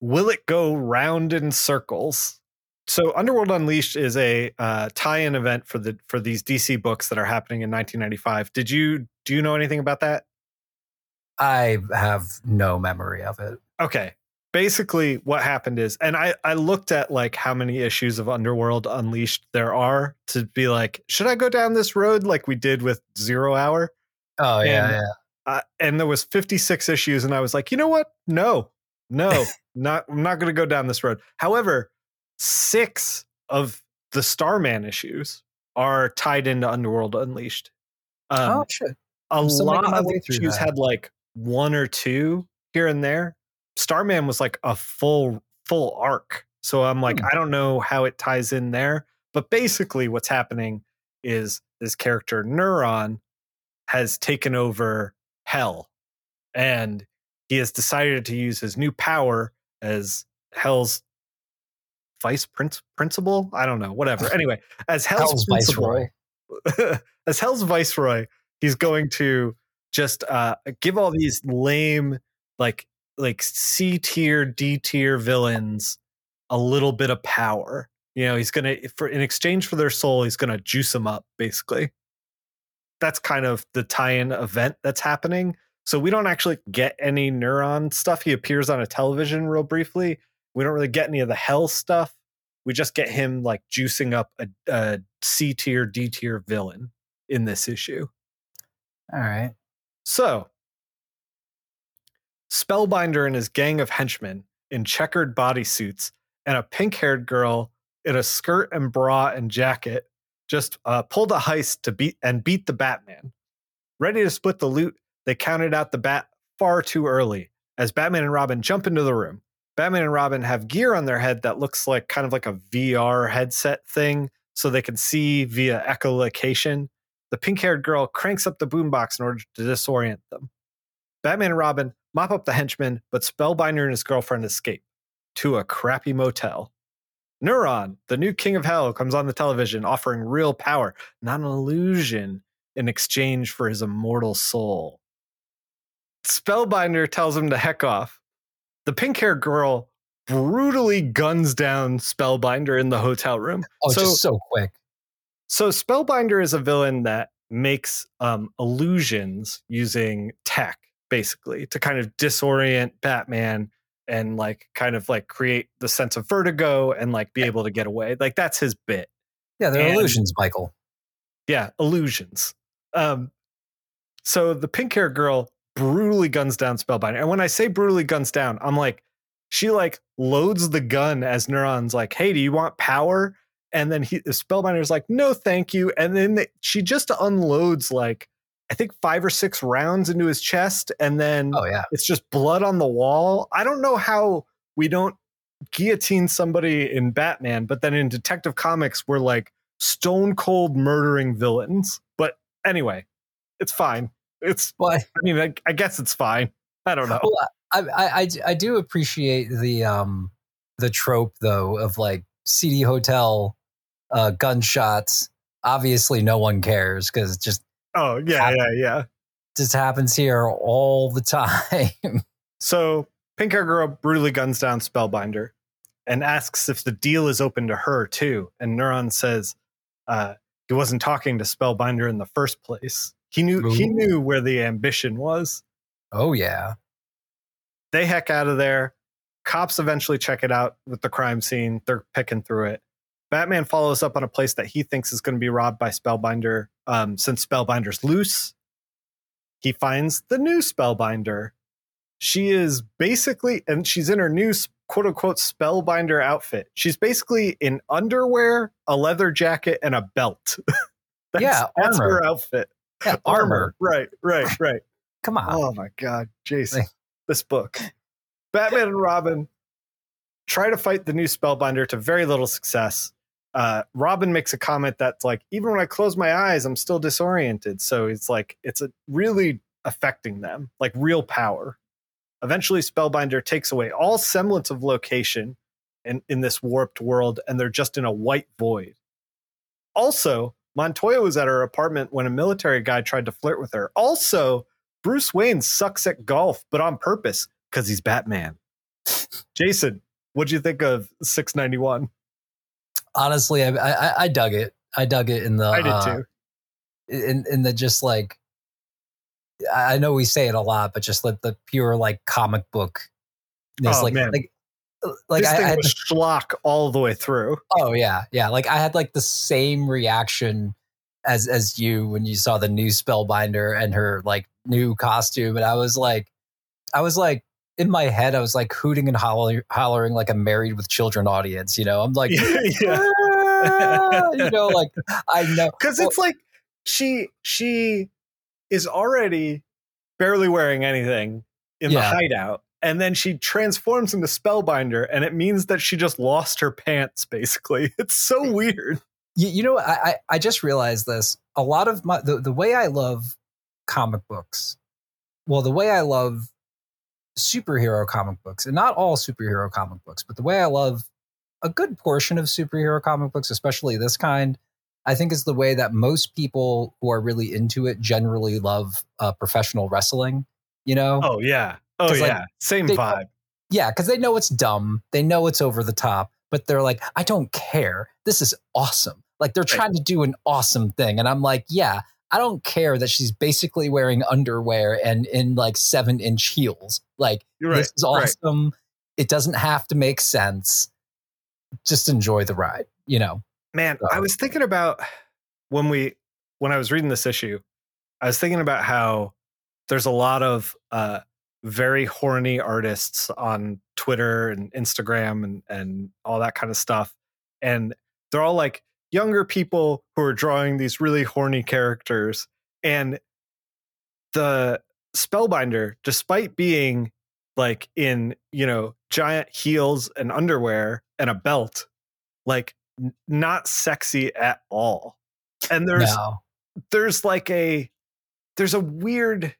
Will It Go Round in Circles? So Underworld Unleashed is a uh, tie-in event for the for these DC books that are happening in 1995. Did you do you know anything about that? I have no memory of it. Okay. Basically what happened is and I I looked at like how many issues of Underworld Unleashed there are to be like should I go down this road like we did with Zero Hour? Oh yeah, And- yeah. Uh, and there was 56 issues and I was like, "You know what? No. No. Not I'm not going to go down this road." However, 6 of the Starman issues are tied into Underworld Unleashed. Um, oh shit. a lot of issues had like one or two here and there. Starman was like a full full arc. So I'm like, Hmm. I don't know how it ties in there. But basically what's happening is this character Neron has taken over hell. And he has decided to use his new power as hell's vice prince principal. I don't know, whatever. Anyway, as hell's, Hell's Viceroy. as Hell's Viceroy, he's going to just uh, give all these lame, like like C tier, D tier villains a little bit of power. You know, he's gonna for in exchange for their soul, he's gonna juice them up, basically. That's kind of the tie-in event that's happening. So we don't actually get any Neron stuff. He appears on a television real briefly. We don't really get any of the hell stuff. We just get him like juicing up a, a C tier, D tier villain in this issue. All right. So, Spellbinder and his gang of henchmen in checkered bodysuits and a pink haired girl in a skirt and bra and jacket just uh, pulled a heist to beat and beat the Batman. Ready to split the loot, they counted out the bat far too early as Batman and Robin jump into the room. Batman and Robin have gear on their head that looks like kind of like a VR headset thing so they can see via echolocation. The pink haired girl cranks up the boombox in order to disorient them. Batman and Robin mop up the henchmen, but Spellbinder and his girlfriend escape to a crappy motel. Neron, the new king of hell, comes on the television offering real power, not an illusion, in exchange for his immortal soul. Spellbinder tells him to heck off. The pink haired girl brutally guns down Spellbinder in the hotel room. Oh, so, just so quick. so Spellbinder is a villain that makes um, illusions using tech, basically, to kind of disorient Batman and like kind of like create the sense of vertigo and like be able to get away. Like that's his bit. Yeah, they're and- illusions, Michael. Yeah, illusions. Um, so the pink hair girl brutally guns down Spellbinder. And when I say brutally guns down, I'm like, she like loads the gun as Neron's like, hey, do you want power? And then he, the Spellbinder's like, no, thank you. And then they, she just unloads like, I think five or six rounds into his chest. And then Oh yeah. it's just blood on the wall. I don't know how we don't guillotine somebody in Batman, but then in Detective Comics, we're like stone cold murdering villains. But anyway, it's fine. It's, Well, I, mean, I, I guess it's fine. I don't know. well, I, I I do appreciate the um the trope though of like CD hotel uh gunshots. Obviously, no one cares because it just Oh yeah, yeah, yeah. just happens here all the time. So Pink Hair Girl brutally guns down Spellbinder and asks if the deal is open to her too. And Neron says uh, he wasn't talking to Spellbinder in the first place. He knew he knew where the ambition was. oh yeah, They heck out of there. Cops eventually check it out with the crime scene. They're picking through it. Batman follows up on a place that he thinks is going to be robbed by Spellbinder. Um, since Spellbinder's loose, he finds the new Spellbinder. She is basically, and she's in her new quote unquote Spellbinder outfit. She's basically in underwear, a leather jacket, and a belt. that's, Yeah, that's armor. her outfit. Yeah armor. Right, right, right. Come on. Oh my God, Jason, Like- this book. Batman and Robin try to fight the new Spellbinder to very little success. Uh, Robin makes a comment that's like, even when I close my eyes, I'm still disoriented. So it's like, it's a, really affecting them, like real power. Eventually, Spellbinder takes away all semblance of location in, in this warped world, and they're just in a white void. Also, Montoya was at her apartment when a military guy tried to flirt with her. Also, Bruce Wayne sucks at golf, but on purpose because he's Batman. Jason, what'd you think of 691? Honestly, I, I I dug it. I dug it in the I did uh, too. in in the just like I I know we say it a lot, but just like the pure like comic book. Oh, like, man. like like this I, thing I had was schlock all the way through. Oh yeah, yeah. Like I had like the same reaction as as you when you saw the new Spellbinder and her like new costume, and I was like, I was like in my head, I was like hooting and holler, hollering like a married with children audience. You know, I'm like, yeah. "Ah," you know, like I know Because it's like she she is already barely wearing anything in the hideout. And then she transforms into Spellbinder, and it means that she just lost her pants, basically. It's so weird. You, you know, I, I I just realized this. A lot of my the, the way I love comic books, well, the way I love superhero comic books, and not all superhero comic books, but the way I love a good portion of superhero comic books, especially this kind, I think is the way that most people who are really into it generally love uh, professional wrestling. You know, Oh, yeah. Oh, 'Cause, like, yeah. Same they- vibe. yeah, because they know it's dumb. They know it's over the top, but they're like, I don't care. This is awesome. Like they're Right. trying to do an awesome thing. And I'm like, yeah, I don't care that she's basically wearing underwear and in like seven inch heels. Like, right. this is right. awesome. It doesn't have to make sense. Just enjoy the ride, you know? Man, I was thinking about when we when I was reading this issue, I was thinking about how there's a lot of uh very horny artists on Twitter and Instagram and and all that kind of stuff. And they're all like younger people who are drawing these really horny characters. And the Spellbinder, despite being like in, you know, giant heels and underwear and a belt, like n- not sexy at all. And there's no. there's like a there's a weird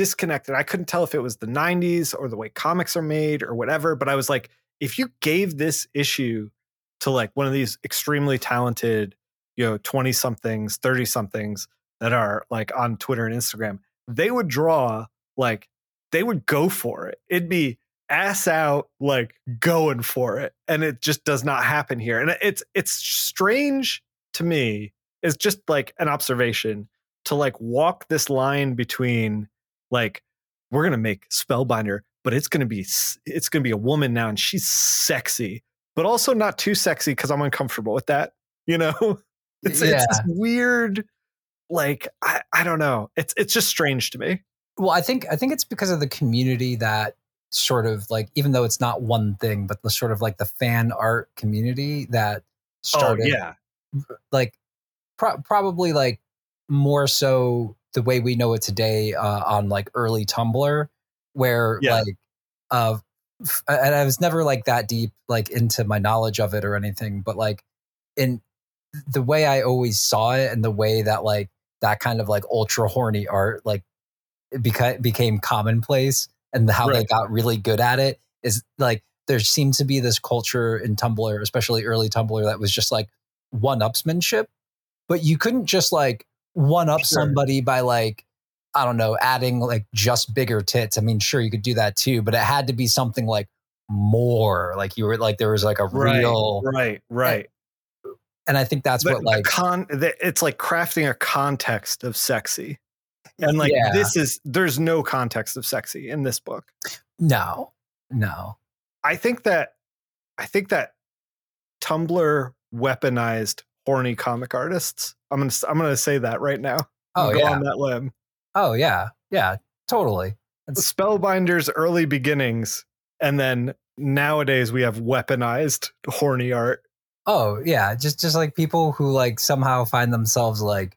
disconnect and I couldn't tell if it was the 90s or the way comics are made or whatever, but I was like if you gave this issue to like one of these extremely talented, you know, 20 somethings, 30 somethings that are like on Twitter and Instagram, they would draw like they would go for it. It'd be ass out like going for it and it just does not happen here. And it's it's strange to me. It's just like an observation to like walk this line between like we're going to make Spellbinder but it's going to be it's going to be a woman now and she's sexy but also not too sexy cuz I'm uncomfortable with that, you know? It's Yeah. it's this weird like I I don't know. It's it's just strange to me. Well, I think I think it's because of the community that sort of like even though it's not one thing, but the sort of like the fan art community that oh, started oh yeah. like pro- probably like more so the way we know it today uh, on like early Tumblr, where Yeah. like uh, f- and I was never like that deep like into my knowledge of it or anything, but like in the way I always saw it and the way that like that kind of like ultra horny art like it beca- became commonplace and how they got really good at it is like there seemed to be this culture in Tumblr, especially early Tumblr, that was just like one upsmanship, but you couldn't just like one up Sure. somebody by like, I don't know, adding like just bigger tits. I mean, sure, you could do that too, but it had to be something like more. Like you were like, there was like a Right, real, right, right. and I think that's what like, con, it's like crafting a context of sexy, and like Yeah. this is there's no context of sexy in this book. no, no. I think that I think that Tumblr weaponized horny comic artists. I'm gonna I'm gonna say that right now. Oh, Go yeah. on that limb. Oh, yeah. Yeah, totally. It's- Spellbinder's early beginnings, and then nowadays we have weaponized horny art. Oh yeah, just just like people who like somehow find themselves like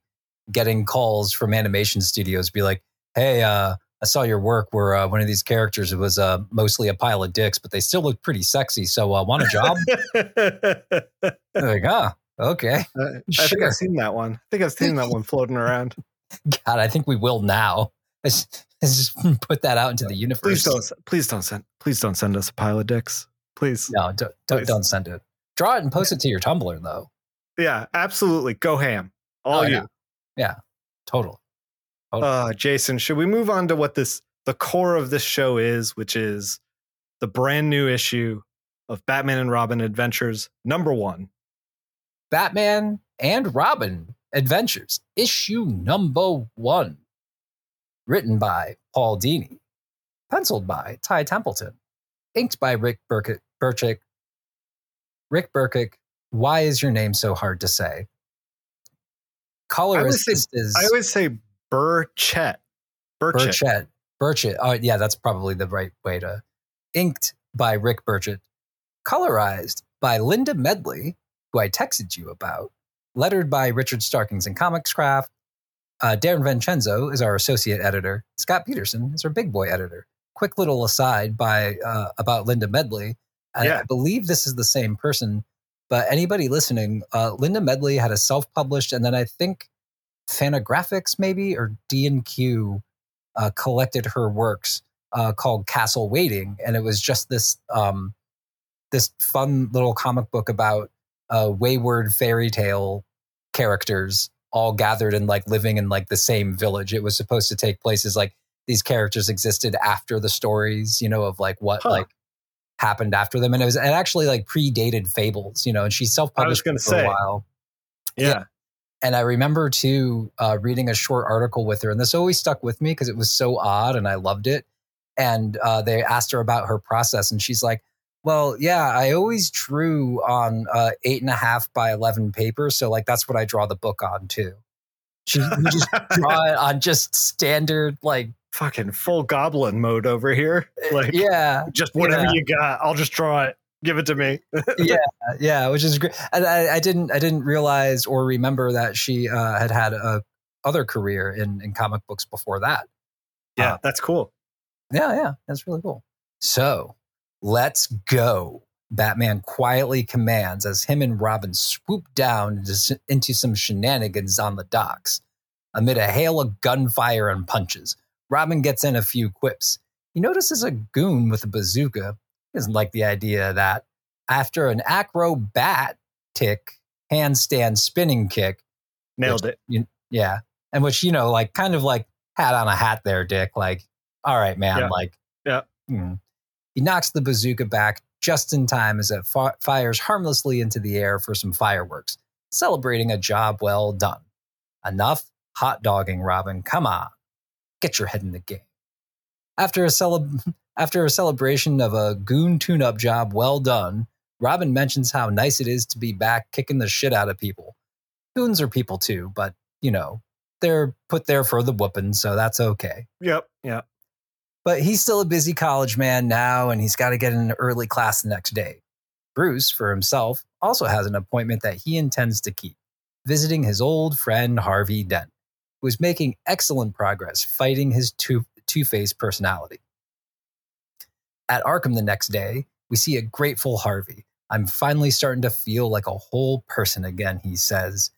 getting calls from animation studios, be like, "Hey, uh, I saw your work where uh, one of these characters was uh, mostly a pile of dicks, but they still look pretty sexy. So, uh, want a job?" Like, "Oh, okay. I think I've seen that one. I think I've seen that one floating around. God, I think we will now. Let's, let's just put that out into the universe. Please don't, please don't send, please don't send us a pile of dicks. Please. No, don't don't, don't send it. Draw it and post it to your Tumblr though. Yeah, absolutely. Go ham. All Oh, you. yeah. Yeah, totally. Uh, Jason, should we move on to what this the core of this show is, which is the brand new issue of Batman and Robin Adventures number one. Batman and Robin Adventures, issue number one. Written by Paul Dini. Penciled by Ty Templeton. Inked by Rick Burkitt, Burchick. Rick Burkick, why is your name so hard to say? Colorist say- is I always say Burchett. Burchett. Burchett. Burchett. Oh, yeah, that's probably the right way to. Inked by Rick Burchett. Colorized by Linda Medley, who I texted you about. Lettered by Richard Starkings and Comicraft. Uh, Darren Vincenzo is our associate editor. Scott Peterson is our big boy editor. Quick little aside by uh, about Linda Medley. I, Yeah. I believe this is the same person, but anybody listening, uh, Linda Medley had a self-published, and then I think Fantagraphics maybe or D and Q uh, collected her works uh, called Castle Waiting, and it was just this um, this fun little comic book about uh, wayward fairy tale characters all gathered and like living in like the same village. It was supposed to take places like these characters existed after the stories, you know, of like what Huh. like happened after them, and it was it actually like predated fables, you know. And she self published for say. a while. Yeah. And I remember too uh, reading a short article with her, and this always stuck with me because it was so odd and I loved it. And uh, they asked her about her process, and she's like, "Well, yeah, I always drew on uh, eight and a half by eleven paper, so like that's what I draw the book on too." She just draw it on just standard like Fucking full goblin mode over here. Like, yeah just whatever yeah. you got, I'll just draw it. Give it to me. yeah, yeah, which is great. And I, I didn't, I didn't realize or remember that she uh, had had a other career in in comic books before that. Yeah, that's cool. Yeah, yeah, that's really cool. So let's go. Batman quietly commands as him and Robin swoop down into, some shenanigans on the docks. Amid a hail of gunfire and punches, Robin gets in a few quips. He notices a goon with a bazooka. He doesn't like the idea that after an acro bat tick handstand spinning kick, Nailed it. yeah. And which, you know, like kind of like hat on a hat there, Dick. Like, all right, man. Yeah. Like, Yeah. hmm. He knocks the bazooka back just in time as it fi- fires harmlessly into the air for some fireworks, celebrating a job well done. Enough hot dogging, Robin. Come on. Get your head in the game. After a, celeb- after a celebration of a goon tune up job well done, Robin mentions how nice it is to be back kicking the shit out of people. Goons are people too, but you know, they're put there for the whooping, so that's okay. Yep. Yep. But he's still a busy college man now, and he's got to get in an early class the next day. Bruce, for himself, also has an appointment that he intends to keep, visiting his old friend Harvey Dent, who is making excellent progress fighting his two faced personality. At Arkham the next day, we see a grateful Harvey. I'm finally starting to feel like a whole person again, he says.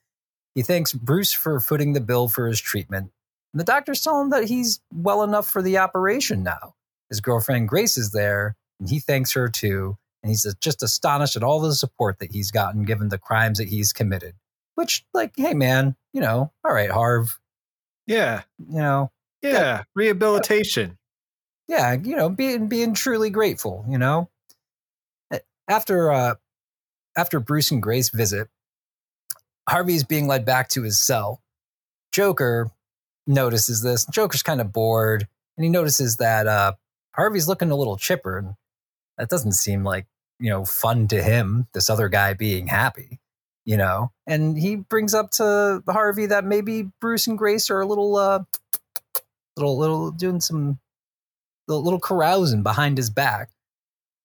He thanks Bruce for footing the bill for his treatment and the doctors tell him that he's well enough for the operation now. his girlfriend Grace is there, and he thanks her too. And he's just astonished at all the support that he's gotten given the crimes that he's committed. Which, like, hey, man, you know, all right, Harv, Yeah. you know, Yeah. Rehabilitation. yeah, you know, being being truly grateful, you know. After uh after Bruce and Grace visit, Harvey's being led back to his cell. Joker notices this. Joker's kind of bored, and he notices that uh Harvey's looking a little chipper, and that doesn't seem like, you know, fun to him, this other guy being happy, you know. And he brings up to Harvey that maybe Bruce and Grace are a little uh little little doing some little carousing behind his back.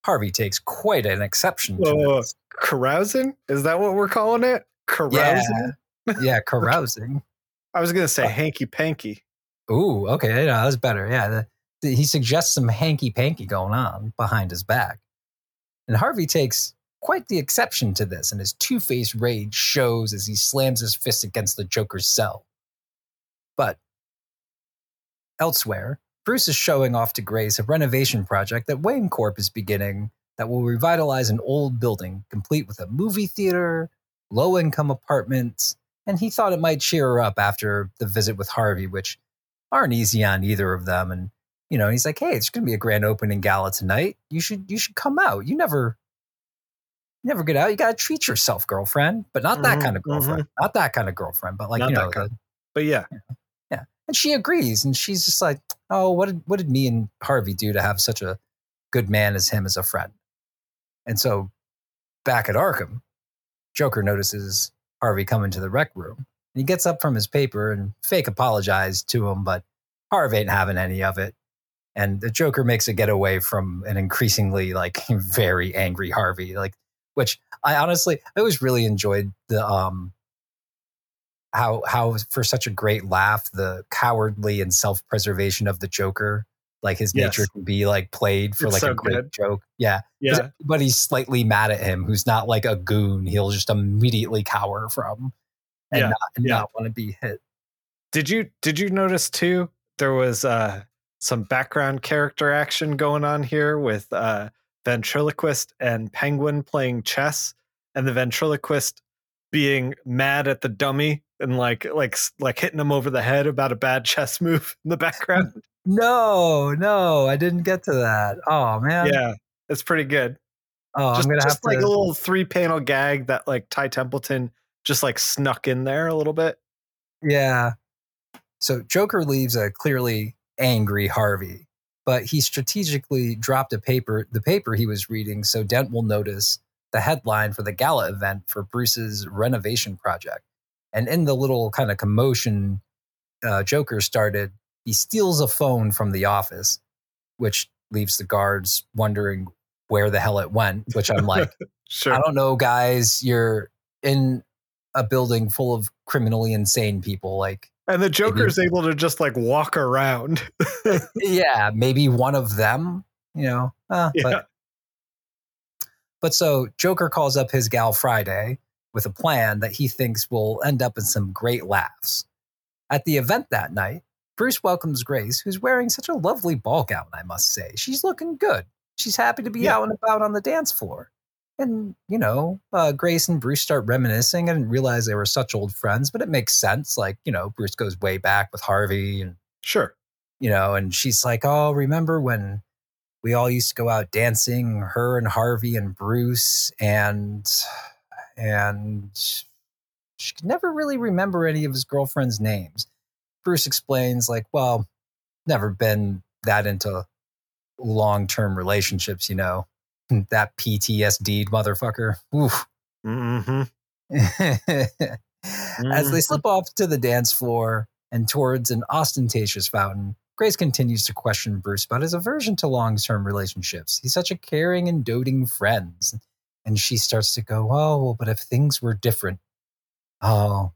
Harvey takes quite an exception to Whoa, this. Carousing? Is that what we're calling it? Carousing? Yeah, carousing. I was going to say uh hanky panky. Ooh, okay, no, that was better. Yeah, the, the- he suggests some hanky panky going on behind his back, and Harvey takes quite the exception to this, and his two faced rage shows as he slams his fist against the Joker's cell. But elsewhere, Bruce is showing off to Grace a renovation project that Wayne Corp is beginning that will revitalize an old building, complete with a movie theater, low income apartments, and he thought it might cheer her up after the visit with Harvey, which aren't easy on either of them. And you know, he's like, "Hey, it's going to be a grand opening gala tonight. You should you should come out. You never." you Never get out. You gotta treat yourself, girlfriend, but not that Mhm, kind of girlfriend. Not that kind of girlfriend, but like Not you know, the, But yeah. Yeah. And she agrees, and she's just like, "Oh, what did what did me and Harvey do to have such a good man as him as a friend?" And so, back at Arkham, Joker notices Harvey come into the rec room, and he gets up from his paper and fake apologizes to him, but Harvey ain't having any of it. And the Joker makes a getaway from an increasingly like very angry Harvey, like which I honestly I always really enjoyed the um how how for such a great laugh the cowardly and self preservation of the Joker, like his Yes. nature can be like played for It's like so a great good. joke. Yeah, Yeah. But he's slightly mad at him who's not like a goon, he'll just immediately cower from and Yeah, not and yeah. not want to be hit. Did you did you notice too? There was uh, some background character action going on here with uh, ventriloquist and penguin playing chess, and the ventriloquist being mad at the dummy and like like like hitting him over the head about a bad chess move in the background. No, no, I didn't get to that. Oh man. yeah, it's pretty good. Oh, just I'm gonna just have like to. a little three panel gag that like Ty Templeton just like snuck in there a little bit. Yeah. So Joker leaves a clearly angry Harvey, but he strategically dropped a paper, the paper he was reading, so Dent will notice the headline for the gala event for Bruce's renovation project. And in the little kind of commotion uh, Joker started, he steals a phone from the office, which leaves the guards wondering where the hell it went. Which I'm like, Sure. I don't know, guys. You're in a building full of criminally insane people. Like, And the Joker's able to just like walk around. yeah, maybe one of them, you know. Uh, yeah. But but so Joker calls up his gal Friday with a plan that he thinks will end up in some great laughs. At the event that night, Bruce welcomes Grace, who's wearing such a lovely ball gown, I must say. She's looking good. She's happy to be Yeah. out and about on the dance floor. And, you know, uh, Grace and Bruce start reminiscing. I didn't realize they were such old friends, but it makes sense. Like, you know, Bruce goes way back with Harvey and Sure. you know, and she's like, "Oh, remember when we all used to go out dancing, her and Harvey and Bruce and and she could never really remember any of his girlfriend's names." Bruce explains like, "Well, never been that into long-term relationships, you know. That PTSD motherfucker." Oof. hmm As they slip off to the dance floor and towards an ostentatious fountain, Grace continues to question Bruce about his aversion to long term relationships. He's such a caring and doting friend. And she starts to go, Oh, well, but if things were different. Oh,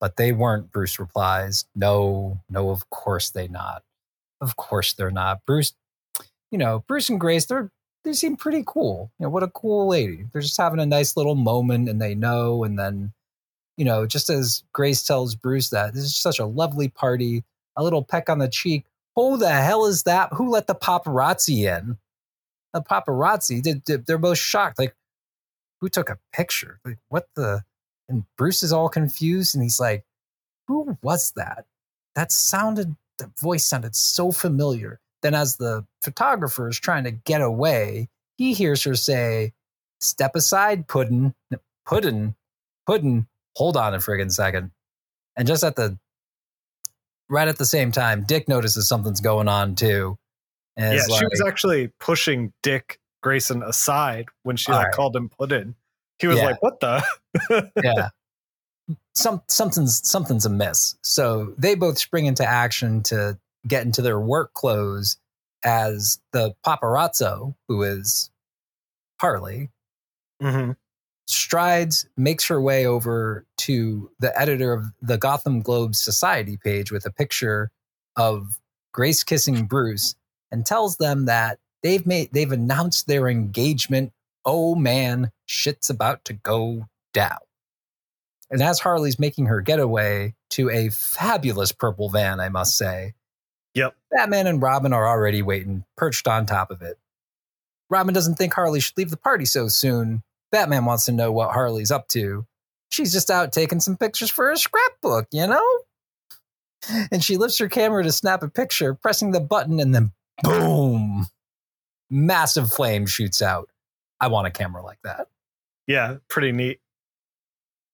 but they weren't, Bruce replies. No, no, of course they not. Of course they're not. Bruce, you know, Bruce and Grace, they're they seem pretty cool. You know, what a cool lady. They're just having a nice little moment and they know. And then, you know, just as Grace tells Bruce that this is such a lovely party, a little peck on the cheek Who the hell is that? Who let the paparazzi in? The paparazzi, they, they're both shocked. Like, who took a picture? Like, what the? And Bruce is all confused and he's like, who was that? That sounded, the voice sounded so familiar. Then, as the photographer is trying to get away, he hears her say, Step aside, Puddin. Puddin. Puddin. Hold on a friggin' second. And just at the right at the same time, Dick notices something's going on too. Yeah, like, she was actually pushing Dick Grayson aside when she like right. called him Puddin. He was yeah. like, "What the?" yeah, some something's something's amiss. So they both spring into action to get into their work clothes as the paparazzo, who is Harley, mm-hmm. strides, makes her way over to the editor of the Gotham Globe Society page with a picture of Grace kissing Bruce and tells them that they've made they've announced their engagement. Oh man, shit's about to go down. And as Harley's making her getaway to a fabulous purple van, I must say. Yep. Batman and Robin are already waiting, perched on top of it. Robin doesn't think Harley should leave the party so soon. Batman wants to know what Harley's up to. She's just out taking some pictures for her scrapbook, you know? And she lifts her camera to snap a picture, pressing the button, and then boom! Massive flame shoots out. I want a camera like that. Yeah, pretty neat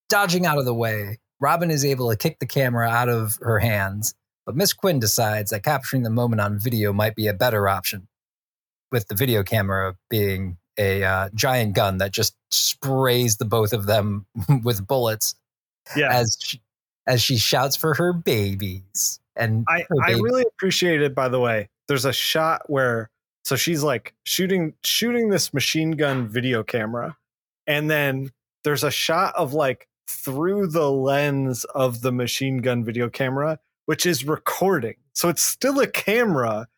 dodging out of the way, Robin is able to kick the camera out of her hands, but Miss Quinn decides that capturing the moment on video might be a better option, with the video camera being a uh, giant gun that just sprays the both of them with bullets. Yeah. As she, as she shouts for her babies. And I, I really appreciate it, by the way. There's a shot where so she's like shooting shooting this machine gun video camera, and then there's a shot of like through the lens of the machine gun video camera, which is recording. So it's still a camera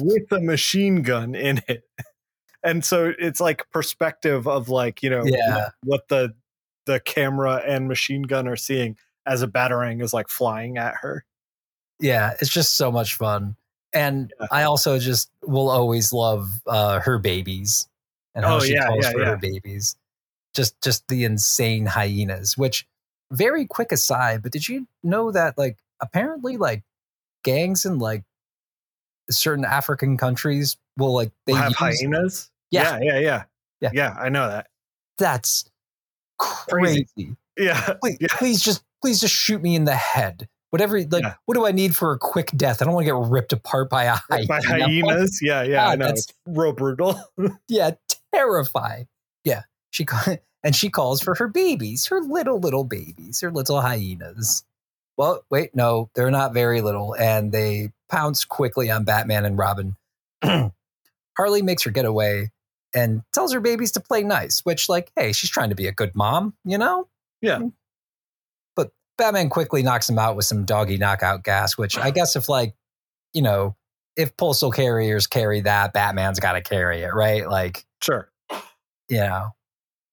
with a machine gun in it. And so it's like perspective of like, you know, yeah. what the the camera and machine gun are seeing as a battering is like flying at her. Yeah, it's just so much fun. And yeah. I also just will always love uh, her babies and how oh, she yeah, calls yeah, for her babies just just the insane hyenas which very quick aside but did you know that like apparently like gangs in like certain african countries will like they will have hyenas yeah. yeah yeah yeah yeah yeah i know that that's crazy, crazy. yeah please, yeah. please just please just shoot me in the head whatever like yeah. what do i need for a quick death i don't want to get ripped apart by a hyena. by hyenas yeah yeah God, i know it's real brutal yeah terrifying yeah she and she calls for her babies, her little little babies, her little hyenas. Well, wait, no, they're not very little, and they pounce quickly on Batman and Robin. Harley makes her get away and tells her babies to play nice, which, like, hey, she's trying to be a good mom, you know? Yeah. Hmm. Batman quickly knocks him out with some doggy knockout gas, which I guess if, like, you know, if postal carriers carry that, Batman's got to carry it, right? Like, sure. You know,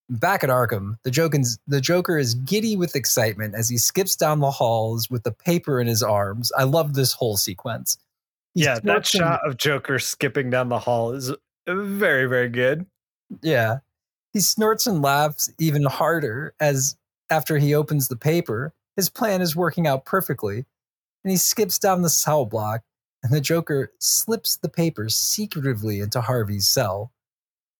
Back at Arkham, the Joker's, the Joker is giddy with excitement as he skips down the halls with the paper in his arms. I love this whole sequence. He's yeah, that shot of Joker skipping down the hall is uh, very, very good. Yeah. He snorts and laughs even harder as after he opens the paper, his plan is working out perfectly. And he skips down the cell block, and the Joker slips the paper secretively into Harvey's cell.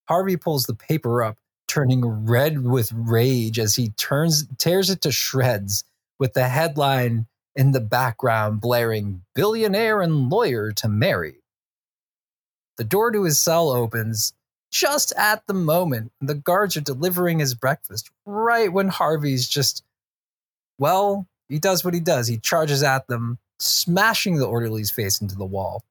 Harvey pulls the paper up turning red with rage as he turns tears it to shreds with the headline in the background blaring billionaire and lawyer to marry. The door to his cell opens just at the moment the guards are delivering his breakfast right when Harvey's just well, he does what he does. He charges at them, smashing the orderly's face into the wall.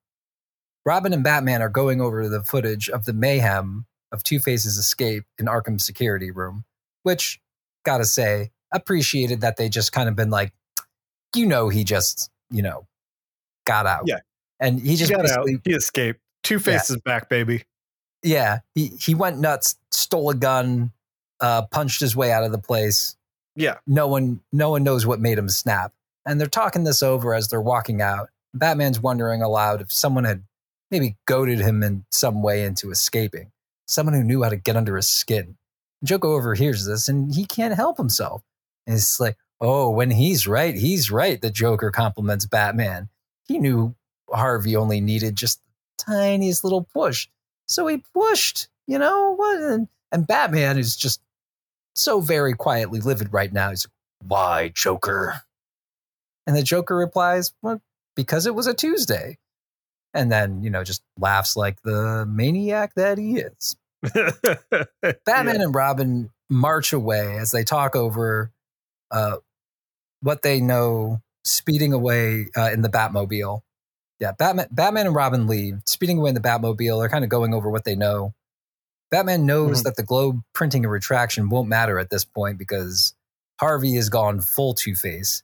Robin and Batman are going over the footage of the mayhem of Two Face's escape in Arkham security room, which, gotta say, appreciated that they just kind of been like, you know, he just, you know, got out. Yeah. And he just he got out. He escaped. Two Faces yeah. back, baby. Yeah. He he went nuts, stole a gun, uh, punched his way out of the place. Yeah. No one no one knows what made him snap. And they're talking this over as they're walking out. Batman's wondering aloud if someone had maybe goaded him in some way into escaping. Someone who knew how to get under his skin. Joker overhears this and he can't help himself. And it's like, oh, when he's right, he's right. The Joker compliments Batman. He knew Harvey only needed just the tiniest little push. So he pushed, you know what? And, and Batman is just so very quietly livid right now. He's like, why, Joker? And the Joker replies, well, because it was a Tuesday. And then, you know, just laughs like the maniac that he is. Batman yeah. and Robin march away as they talk over uh, what they know, speeding away uh, in the Batmobile. Yeah, Batman, Batman and Robin leave, speeding away in the Batmobile. They're kind of going over what they know. Batman knows mm-hmm. that the globe printing and retraction won't matter at this point because Harvey has gone full Two Face.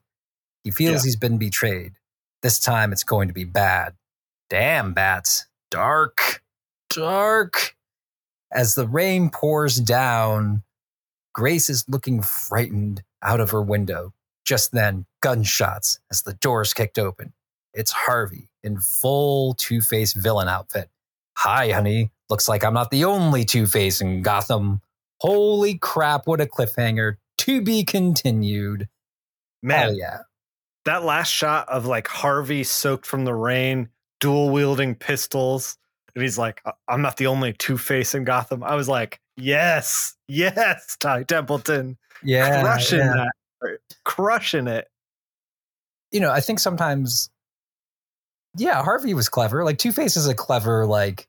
He feels yeah. he's been betrayed. This time it's going to be bad. Damn, bats. Dark. Dark. As the rain pours down, Grace is looking frightened out of her window. Just then, gunshots as the doors kicked open. It's Harvey in full Two Face villain outfit. Hi, honey. Looks like I'm not the only Two Face in Gotham. Holy crap, what a cliffhanger. To be continued. Man, Hell yeah. That last shot of like Harvey soaked from the rain, dual wielding pistols. And he's like, I'm not the only Two Face in Gotham. I was like, yes, yes, Ty Templeton. Yeah. Crushing yeah. that. Crushing it. You know, I think sometimes yeah, Harvey was clever. Like Two Face is a clever, like,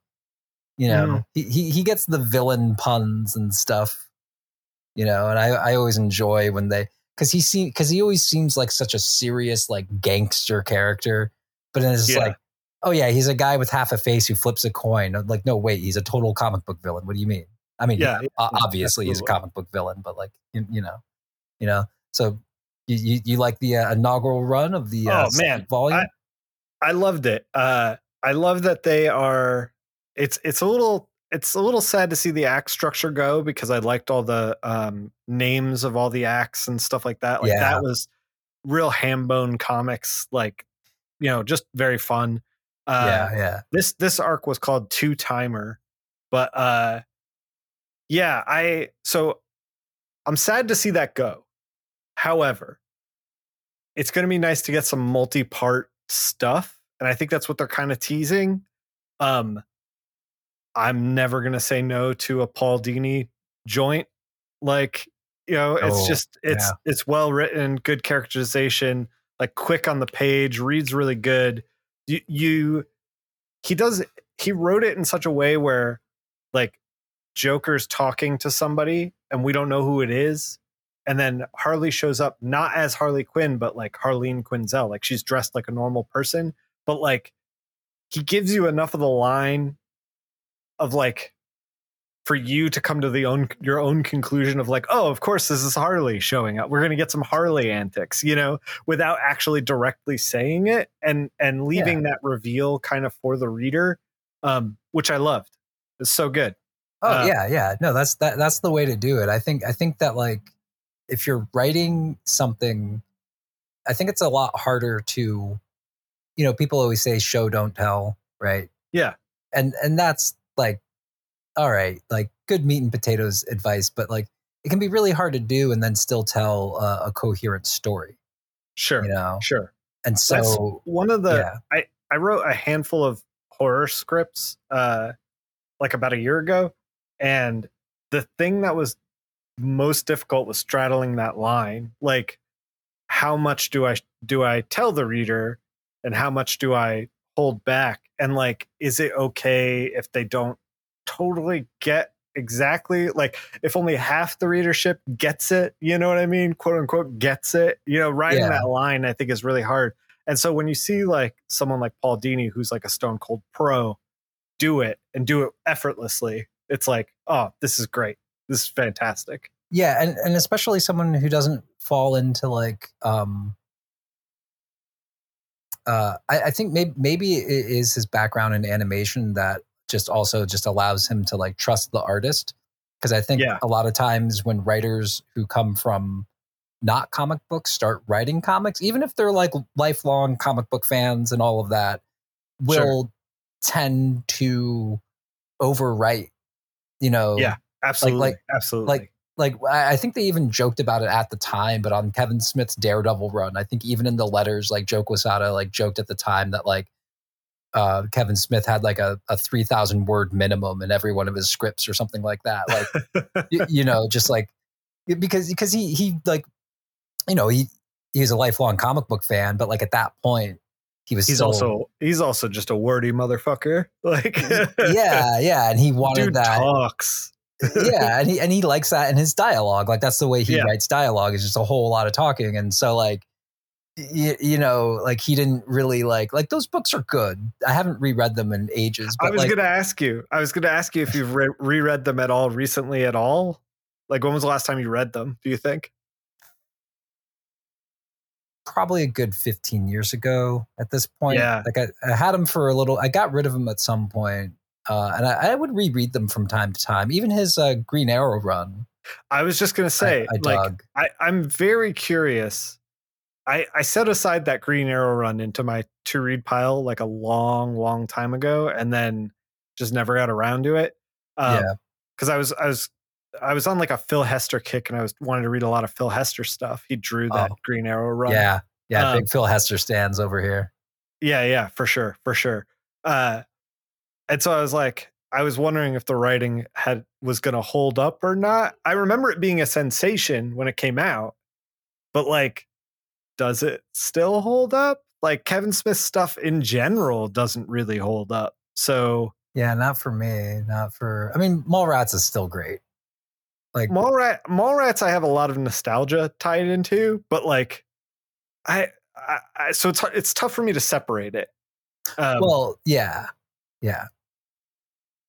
you know, mm. he, he he gets the villain puns and stuff. You know, and I I always enjoy when they because he seems because he always seems like such a serious like gangster character, but then it's yeah. like, oh yeah, he's a guy with half a face who flips a coin. Like, no, wait, he's a total comic book villain. What do you mean? I mean, yeah, obviously absolutely. he's a comic book villain, but like, you, you know, you know, so you you, you like the uh, inaugural run of the uh, oh man volume? I, I loved it. Uh, I love that they are. It's it's a little it's a little sad to see the act structure go because I liked all the um, names of all the acts and stuff like that. Like yeah. that was real hambone comics. Like you know, just very fun. Uh, yeah, yeah. This this arc was called Two Timer, but uh, yeah, I so I'm sad to see that go. However, it's going to be nice to get some multi-part stuff and i think that's what they're kind of teasing um i'm never going to say no to a paul dini joint like you know it's oh, just it's yeah. it's well written good characterization like quick on the page reads really good you, you he does he wrote it in such a way where like joker's talking to somebody and we don't know who it is and then Harley shows up not as Harley Quinn, but like Harleen Quinzel. Like she's dressed like a normal person, but like he gives you enough of the line of like for you to come to the own your own conclusion of like, oh, of course this is Harley showing up. We're gonna get some Harley antics, you know, without actually directly saying it and and leaving yeah. that reveal kind of for the reader, um, which I loved. It's so good. Oh uh, yeah, yeah. No, that's that that's the way to do it. I think I think that like if you're writing something, I think it's a lot harder to, you know, people always say show don't tell, right? Yeah. And and that's like all right, like good meat and potatoes advice, but like it can be really hard to do and then still tell a coherent story. Sure. You know. Sure. And so that's one of the yeah. I I wrote a handful of horror scripts uh like about a year ago and the thing that was most difficult was straddling that line. Like, how much do I do I tell the reader, and how much do I hold back? And like, is it okay if they don't totally get exactly like if only half the readership gets it? You know what I mean? "Quote unquote," gets it. You know, writing yeah. that line I think is really hard. And so when you see like someone like Paul Dini, who's like a stone cold pro, do it and do it effortlessly, it's like, oh, this is great this is fantastic. Yeah, and and especially someone who doesn't fall into like um uh I, I think maybe maybe it is his background in animation that just also just allows him to like trust the artist because I think yeah. a lot of times when writers who come from not comic books start writing comics, even if they're like lifelong comic book fans and all of that, will tend to overwrite. You know, Yeah, absolutely, like- absolutely. like like I think they even joked about it at the time, but on Kevin Smith's Daredevil run, I think even in the letters, like Joe Quesada like joked at the time that like uh, Kevin Smith had like a, a three thousand word minimum in every one of his scripts or something like that. Like you, you know, just like because because he he like you know he he's a lifelong comic book fan, but like at that point he was he's still, also he's also just a wordy motherfucker. Like yeah yeah, and he wanted that talks. Yeah, and he and he likes that in his dialogue. Like that's the way he Yeah. writes dialogue is just a whole lot of talking. And so like you, you know, like he didn't really like like those books are good. I haven't reread them in ages, I was like gonna ask you. I was gonna ask you if you've re- reread them at all recently at all. Like when was the last time you read them? Do you think? probably a good 15 years ago at this point. Yeah. Like I, I had them for a little I got rid of them at some point. Uh, and I, I would reread them from time to time. Even his uh, Green Arrow run, I was just gonna say, I, like, dug. I, I'm very curious. I, I set aside that Green Arrow run into my to read pile like a long, long time ago, and then just never got around to it. Um, Yeah. because I was I was I was on like a Phil Hester kick, and I was wanted to read a lot of Phil Hester stuff. He drew that Oh. Green Arrow run. yeah, yeah. Um, big Phil Hester stands over here. Yeah, yeah, for sure, for sure. Uh, and so I was like, I was wondering if the writing had was going to hold up or not. I remember it being a sensation when it came out, but like, does it still hold up? Like Kevin Smith's stuff in general doesn't really hold up. So Yeah, not for me. Not for. I mean, Mallrats is still great. Like, Mallrat, Mallrats, I have a lot of nostalgia tied into, but like, I, I, I so it's it's tough for me to separate it. Um, well, yeah, yeah.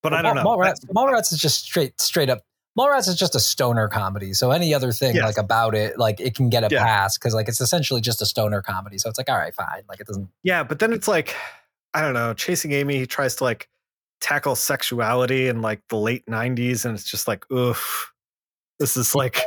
but I don't know. Mallrats, Mallrats is just straight, straight up. Mallrats is just a stoner comedy. So any other thing Yes. like about it, like it can get a Yeah. pass because like it's essentially just a stoner comedy. So it's like, all right, fine. Like it doesn't. Yeah, but then it's like, I don't know, Chasing Amy, he tries to like tackle sexuality in like the late 90s, and it's just like, oof, this is like,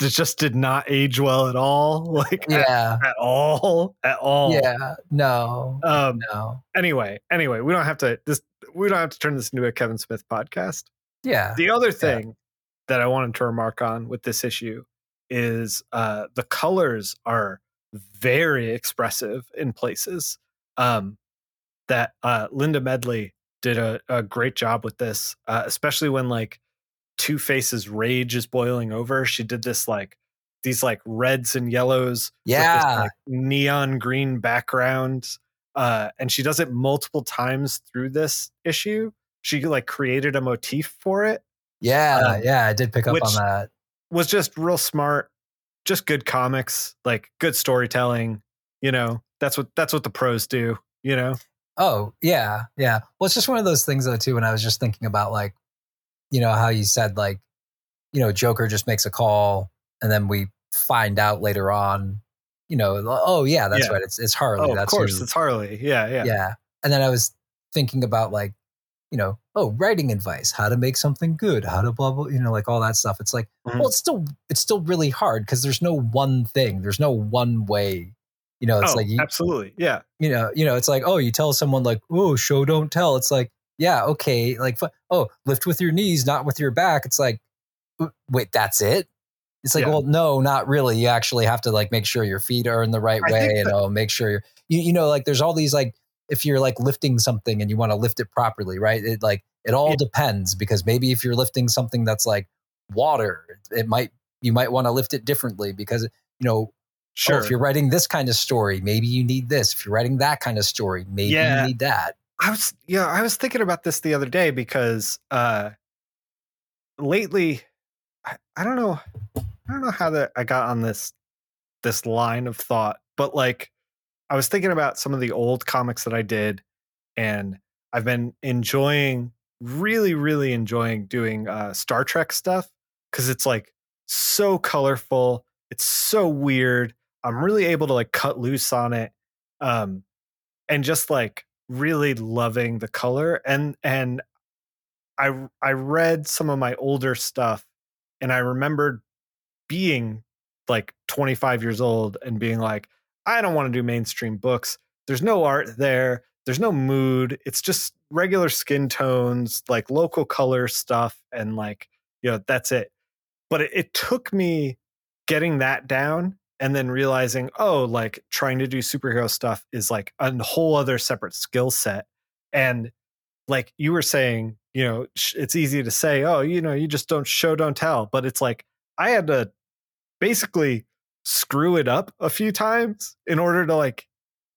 it just did not age well at all. Like, Yeah, at all, at all. yeah. No, Um, no. anyway, anyway, we don't have to, this, we don't have to turn this into a Kevin Smith podcast. Yeah, The other thing that I wanted to remark on with this issue is uh, the colors are very expressive in places. Um, that uh, Linda Medley did a, a great job with this, uh, especially when like Two Face's rage is boiling over. She did this like these like reds and yellows, with this, yeah, like, neon green background, uh, and she does it multiple times through this issue. She like created a motif for it yeah, um, yeah. I did pick up which- on that. was just real smart, just good comics, like good storytelling. You know, that's what that's what the pros do. You know, Oh, yeah, yeah. Well, it's just one of those things though too. When I was just thinking about like, you know, how you said like, you know, Joker just makes a call, and then we find out later on, you know, oh yeah, that's Yeah. right. It's it's Harley. oh, that's of course, who- it's Harley. Yeah, yeah, yeah. And then I was thinking about like, you know, oh, writing advice, how to make something good, how to blah blah, you know, like all that stuff. It's like, Mhm. well, it's still it's still really hard because there's no one thing, there's no one way. You know, it's oh, like you, absolutely. Yeah, you know, you know, it's like, oh, you tell someone like, oh, show don't tell. It's like, yeah, okay, like, oh, lift with your knees, not with your back. It's like, wait, that's it. It's like, Yeah. well, no, not really. You actually have to like make sure your feet are in the right I way. You oh, know, make sure you're, you, you know, like there's all these like, if you're like lifting something and you want to lift it properly, right? It like it all Yeah. depends because maybe if you're lifting something that's like water, it might you might want to lift it differently because you know sure. Oh, if you're writing this kind of story, maybe you need this. If you're writing that kind of story, maybe Yeah. you need that. I was yeah, I was thinking about this the other day because uh lately I, I don't know I don't know how that I got on this this line of thought, but like I was thinking about some of the old comics that I did and I've been enjoying really really enjoying doing uh Star Trek stuff cuz it's like so colorful, it's so weird. I'm really able to like cut loose on it. Um and just like really loving the color and and I I read some of my older stuff and I remembered being like 25 years old and being like, I don't want to do mainstream books. There's no art there. There's no mood. It's just regular skin tones, like local color stuff, and like, you know, that's it. But it, it took me getting that down and then realizing, oh, like trying to do superhero stuff is like a whole other separate skill set. And like you were saying, you know, it's easy to say, oh, you know, you just don't show, don't tell. But it's like I had to basically screw it up a few times in order to like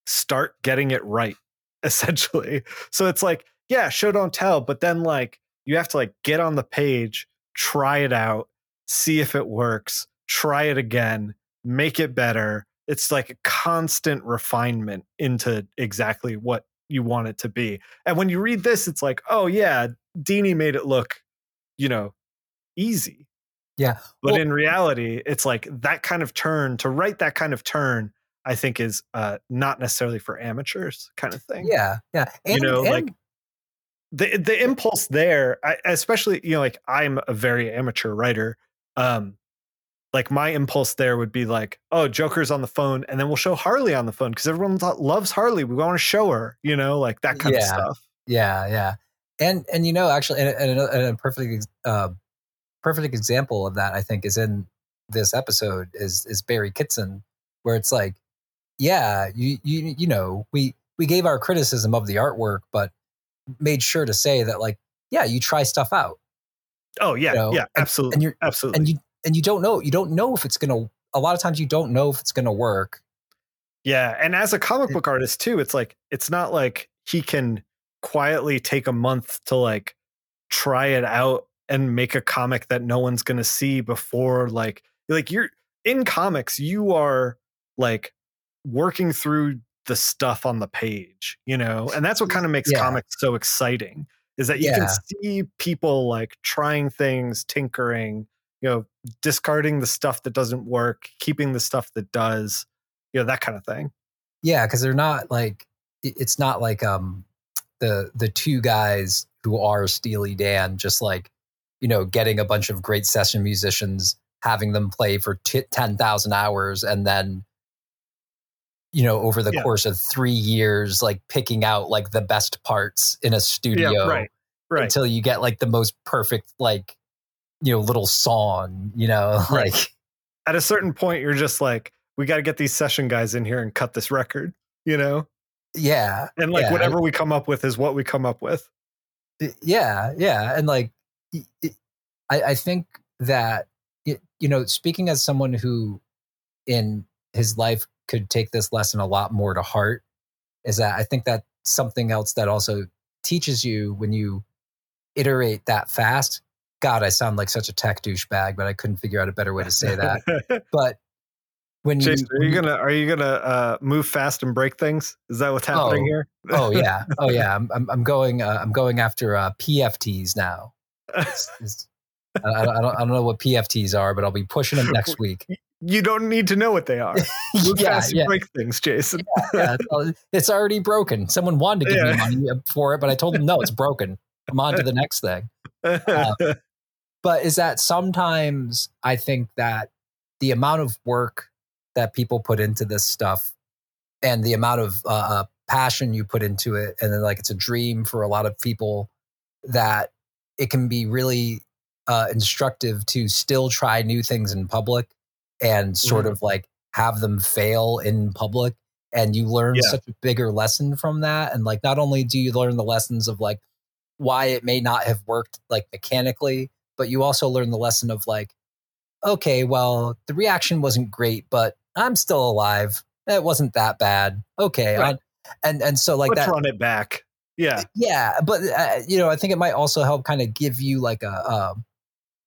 start getting it right, essentially. So it's like, yeah, show, don't tell. But then like you have to like get on the page, try it out, see if it works, try it again, make it better. It's like a constant refinement into exactly what you want it to be. And when you read this, it's like, oh yeah, Dini made it look, you know, easy. Yeah. But well, in reality, it's like that kind of turn to write that kind of turn, I think is uh not necessarily for amateurs kind of thing. Yeah. Yeah. And, you know, and, like the the impulse there, I, especially, you know, like I'm a very amateur writer. Um, like my impulse there would be like, oh, Joker's on the phone, and then we'll show Harley on the phone because everyone loves Harley. We want to show her, you know, like that kind yeah. of stuff. Yeah, yeah, and and you know, actually, and, and, and a perfect uh, perfect example of that, I think, is in this episode is is Barry Kitson, where it's like, yeah, you you you know, we we gave our criticism of the artwork, but made sure to say that like, yeah, you try stuff out. Oh yeah, you know? yeah, absolutely, and, and you're absolutely, and you and you don't know you don't know if it's gonna a lot of times you don't know if it's gonna work yeah and as a comic book artist too it's like it's not like he can quietly take a month to like try it out and make a comic that no one's gonna see before like like you're in comics you are like working through the stuff on the page you know and that's what kind of makes yeah. comics so exciting is that you yeah. can see people like trying things tinkering you know discarding the stuff that doesn't work keeping the stuff that does you know that kind of thing yeah because they're not like it's not like um the the two guys who are steely dan just like you know getting a bunch of great session musicians having them play for t- 10,000 hours and then you know over the yeah. course of 3 years like picking out like the best parts in a studio yeah, right right until you get like the most perfect like you know little song you know right. like at a certain point you're just like we got to get these session guys in here and cut this record you know yeah and like yeah. whatever we come up with is what we come up with yeah yeah and like it, I, I think that it, you know speaking as someone who in his life could take this lesson a lot more to heart is that i think that something else that also teaches you when you iterate that fast God, I sound like such a tech douchebag, but I couldn't figure out a better way to say that. but when Jason, you, are you gonna are you gonna uh, move fast and break things? Is that what's happening oh, here? oh yeah, oh yeah. I'm I'm, I'm going uh, I'm going after uh, PFTs now. It's, it's, I, I, don't, I don't know what PFTs are, but I'll be pushing them next week. You don't need to know what they are. Move yeah, fast yeah. break things, Jason. yeah, yeah, it's already broken. Someone wanted to give me money for it, but I told them no, it's broken. I'm on to the next thing. Uh, but is that sometimes I think that the amount of work that people put into this stuff and the amount of uh, uh, passion you put into it, and then like it's a dream for a lot of people that it can be really uh, instructive to still try new things in public and sort mm. of like have them fail in public and you learn yeah. such a bigger lesson from that and like not only do you learn the lessons of like why it may not have worked like mechanically but you also learn the lesson of like, okay, well, the reaction wasn't great, but I'm still alive. It wasn't that bad. Okay, right. and and so like Let's that. Run it back. Yeah, yeah, but uh, you know, I think it might also help kind of give you like a um,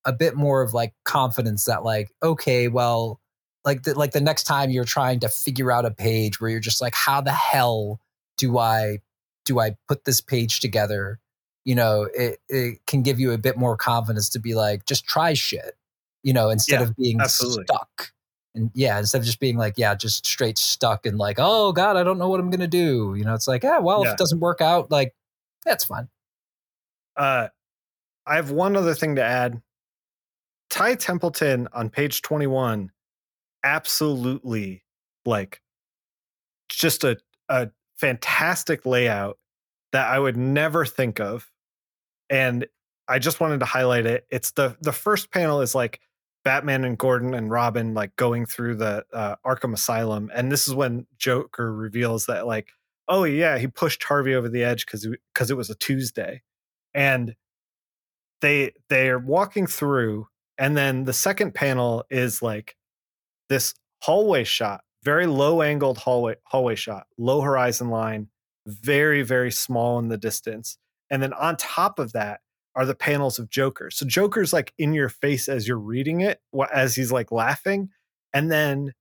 a bit more of like confidence that like, okay, well, like the, like the next time you're trying to figure out a page where you're just like, how the hell do I do I put this page together? You know, it, it can give you a bit more confidence to be like, just try shit, you know, instead yeah, of being absolutely. stuck. And yeah, instead of just being like, yeah, just straight stuck and like, oh God, I don't know what I'm gonna do. You know, it's like, yeah, well, yeah. if it doesn't work out, like, that's fine. Uh I have one other thing to add. Ty Templeton on page 21 absolutely like just a a fantastic layout that I would never think of. And I just wanted to highlight it. It's the the first panel is like Batman and Gordon and Robin like going through the uh, Arkham Asylum, and this is when Joker reveals that like, oh yeah, he pushed Harvey over the edge because because it was a Tuesday, and they they're walking through, and then the second panel is like this hallway shot, very low angled hallway hallway shot, low horizon line, very very small in the distance, and then on top of that are the panels of Joker. So Joker's like in your face as you're reading it, as he's like laughing. And then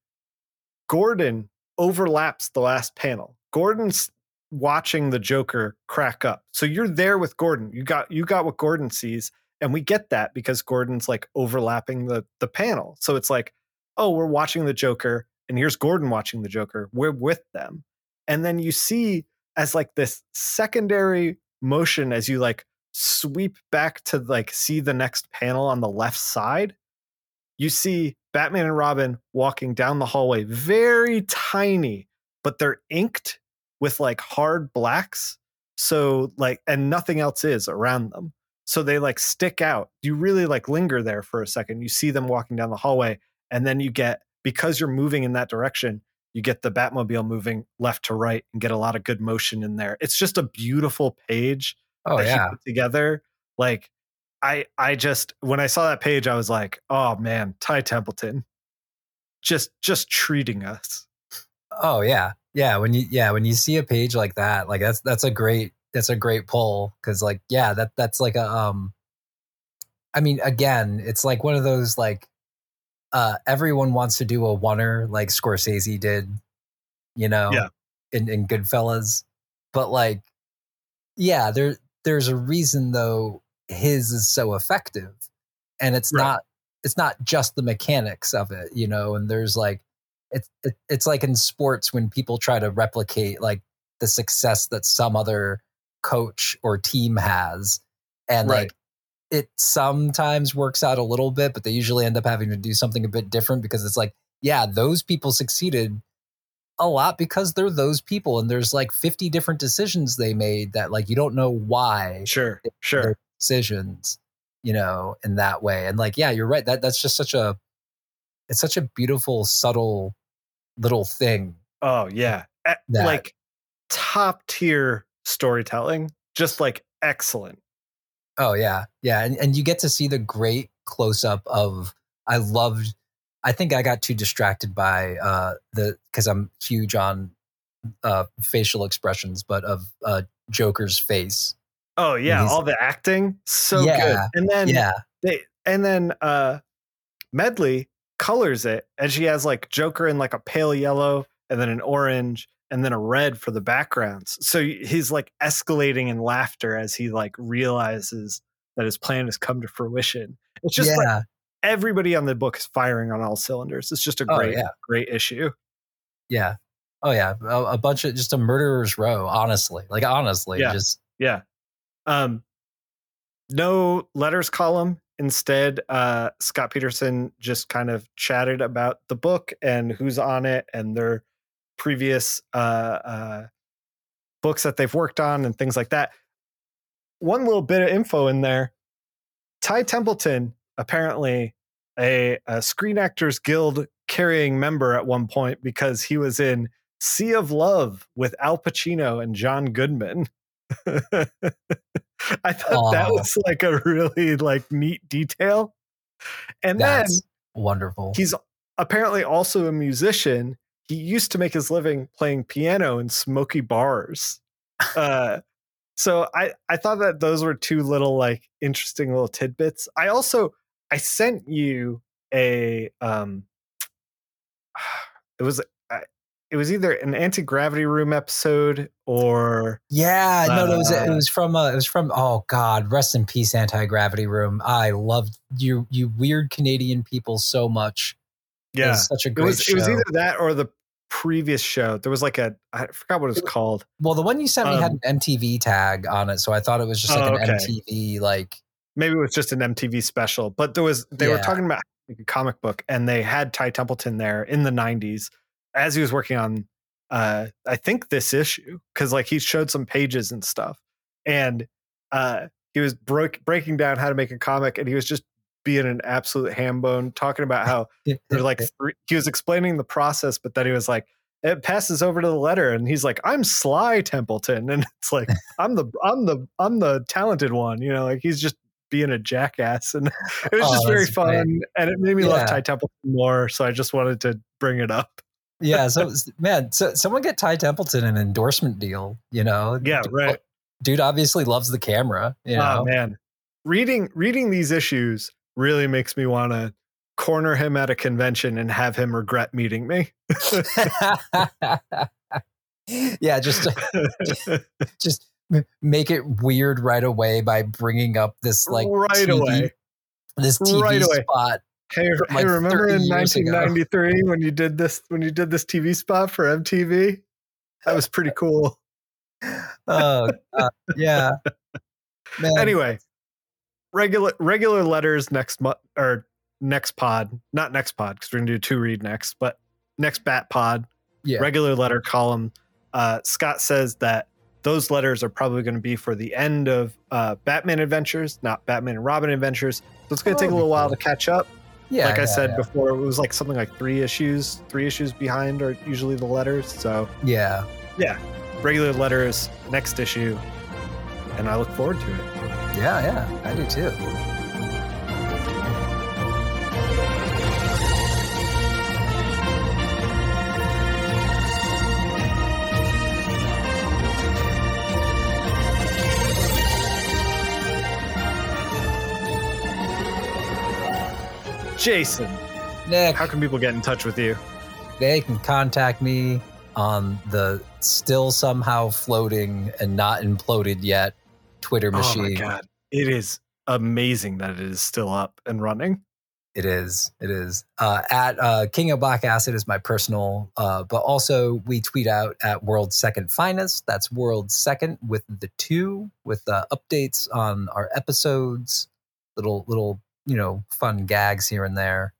Gordon overlaps the last panel. Gordon's watching the Joker crack up. So you're there with Gordon. You got you got what Gordon sees. And we get that because Gordon's like overlapping the the panel. So it's like, oh, we're watching the Joker, and here's Gordon watching the Joker. We're with them. And then you see as like this secondary motion as you like sweep back to like see the next panel on the left side, you see Batman and Robin walking down the hallway, very tiny, but they're inked with like hard blacks. So like, and nothing else is around them. So they like stick out. You really like linger there for a second. You see them walking down the hallway, and then you get because you're moving in that direction, you get the Batmobile moving left to right and get a lot of good motion in there. It's just a beautiful page oh yeah. together. Like i i just when i saw that page i was like oh man ty templeton just just treating us. Oh yeah. Yeah when you yeah when you see a page like that like that's that's a great that's a great pull because like yeah that that's like a um i mean again it's like one of those like uh everyone wants to do a oner like scorsese did you know yeah in, in goodfellas but like yeah there there's a reason though his is so effective and it's right. not it's not just the mechanics of it you know and there's like it's it, it's like in sports when people try to replicate like the success that some other coach or team has and right. like it sometimes works out a little bit but they usually end up having to do something a bit different because it's like yeah those people succeeded a lot because they're those people and there's like 50 different decisions they made that like you don't know why sure sure. decisions you know in that way. And like yeah you're right that that's just such a it's such a beautiful subtle little thing oh yeah. That, like top tier storytelling just like excellent oh yeah yeah and, and you get to see the great close up of i loved I think I got too distracted by uh, the because I'm huge on uh, facial expressions, but of uh, Joker's face. Oh yeah, all the acting so yeah, good. And then yeah, they and then uh, Medley colors it, and she has like Joker in like a pale yellow, and then an orange, and then a red for the backgrounds. So he's like escalating in laughter as he like realizes that his plan has come to fruition. It's just yeah. like everybody on the book is firing on all cylinders. It's just a oh, great, oh, yeah. great issue. Yeah. Oh yeah, a, a, bunch of just a murderer's row. Honestly, like honestly, yeah. just yeah. Um, no letters column. Instead, uh, Scott Peterson just kind of chatted about the book and who's on it and their previous uh, uh, books that they've worked on and things like that. One little bit of info in there. Ty Templeton apparently a, a Screen Actors Guild carrying member at one point because he was in Sea of Love with Al Pacino and John Goodman. I thought that was like a really like neat detail. And That's then wonderful. He's apparently also a musician. He used to make his living playing piano in smoky bars. Uh, so I I thought that those were two little like interesting little tidbits. I also I sent you a um it was it was either an anti gravity room episode or yeah no, uh, it was it was from uh, it was from oh god rest in peace anti gravity room I loved you you weird Canadian people so much yeah such a great it was, show. it was either that or the previous show there was like a I forgot what it was called well the one you sent me um, had an MTV tag on it so I thought it was just like oh, an okay. MTV like maybe it was just an MTV special, but there was they yeah. were talking about a comic book, and they had Ty Templeton there in the '90s as he was working on, uh, I think this issue because like he showed some pages and stuff, and uh, he was broke breaking down how to make a comic, and he was just being an absolute ham bone, talking about how there's like three, he was explaining the process, but then he was like, it passes over to the letter, and he's like, "I'm Sly Templeton," and it's like, "I'm the I'm the I'm the talented one," you know, like he's just being a jackass, and it was Oh, just very fun, great. and it made me love Ty Templeton more. So I just wanted to bring it up. yeah. So man, so someone get Ty Templeton an endorsement deal. You know, Yeah, right. Dude obviously loves the camera. You oh, know, Oh man, reading reading these issues really makes me want to corner him at a convention and have him regret meeting me. yeah, just just make it weird right away by bringing up this like right TV, away. this TV Right away. spot. Hey, from, hey, remember in years ago. 1993 when you did this when you did this TV spot for MTV? That was pretty cool. Oh, God, yeah. Man, Anyway, regular regular letters next month or next pod, not next pod because we're gonna do two read next, but next bat pod yeah, regular letter column. Uh, Scott says that those letters are probably going to be for the end of uh, Batman Adventures, not Batman and Robin Adventures. So it's going Oh, to take a little while to catch up. yeah. like I yeah, said yeah. before, it was like something like three issues, three issues behind are usually the letters. So yeah. yeah. regular letters next issue, and I look forward to it. Yeah, yeah, I do too. Jason, Nick, how can people get in touch with you? they can contact me on the still somehow floating and not imploded yet Twitter machine. Oh my god, it is amazing that it is still up and running. It is. It is. Uh, at uh, King of Black Acid is my personal, uh, but also we tweet out at World's Second Finest. That's World's Second with the two, with uh, updates on our episodes, little little you know fun gags here and there.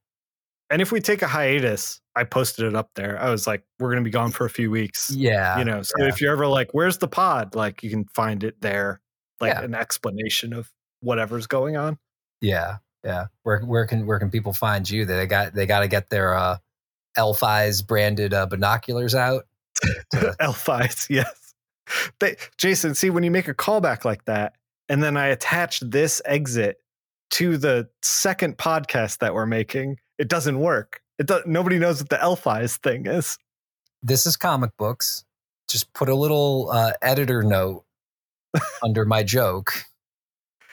And if we take a hiatus, I posted it up there. I was like, we're going to be gone for a few weeks. Yeah, you know, so yeah. if you're ever like, where's the pod? Like, you can find it there, like Yeah. an explanation of whatever's going on. yeah, yeah. Where where can where can people find you? They got they got to get their uh, Elf Eyes branded uh, binoculars out. to- Elf eyes, yes. They, Jason, see, when you make a callback like that, and then I attach this exit to the second podcast that we're making, it doesn't work. It does, nobody knows what the elf eyes thing is. this is comic books. Just put a little uh, editor note under my joke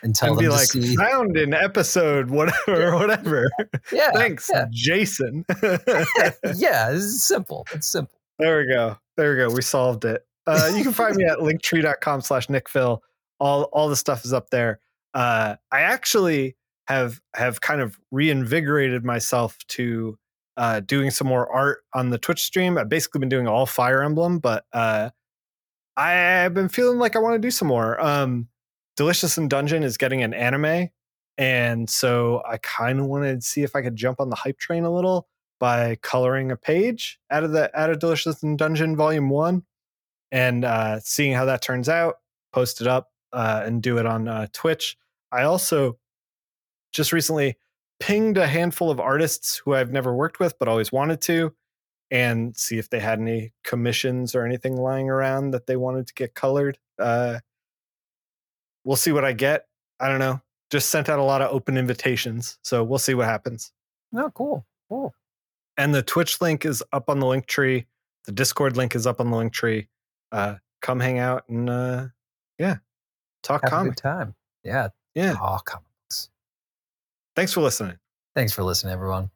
and tell and them be to like, see. found in episode whatever, whatever. Yeah, Thanks, yeah. Jason. yeah, it's simple. It's simple. There we go. There we go. We solved it. Uh, you can find me at linktree.com slash nickfil. All all the stuff is up there. Uh, I actually have have kind of reinvigorated myself to uh, doing some more art on the Twitch stream. I've basically been doing all Fire Emblem, but uh, I've been feeling like I want to do some more. Um, Delicious in Dungeon is getting an anime, and so I kind of wanted to see if I could jump on the hype train a little by coloring a page out of the out of Delicious in Dungeon Volume One, and uh, seeing how that turns out. Post it up uh, and do it on uh, Twitch. I also just recently pinged a handful of artists who I've never worked with but always wanted to, and see if they had any commissions or anything lying around that they wanted to get colored. Uh, we'll see what I get. I don't know. Just sent out a lot of open invitations, so we'll see what happens Oh, cool. Cool. and the Twitch link is up on the link tree. The Discord link is up on the link tree. Uh, come hang out and uh, yeah, talk Have a comic. good time. Yeah. Yeah. Oh, comics. Thanks for listening. Thanks for listening, everyone.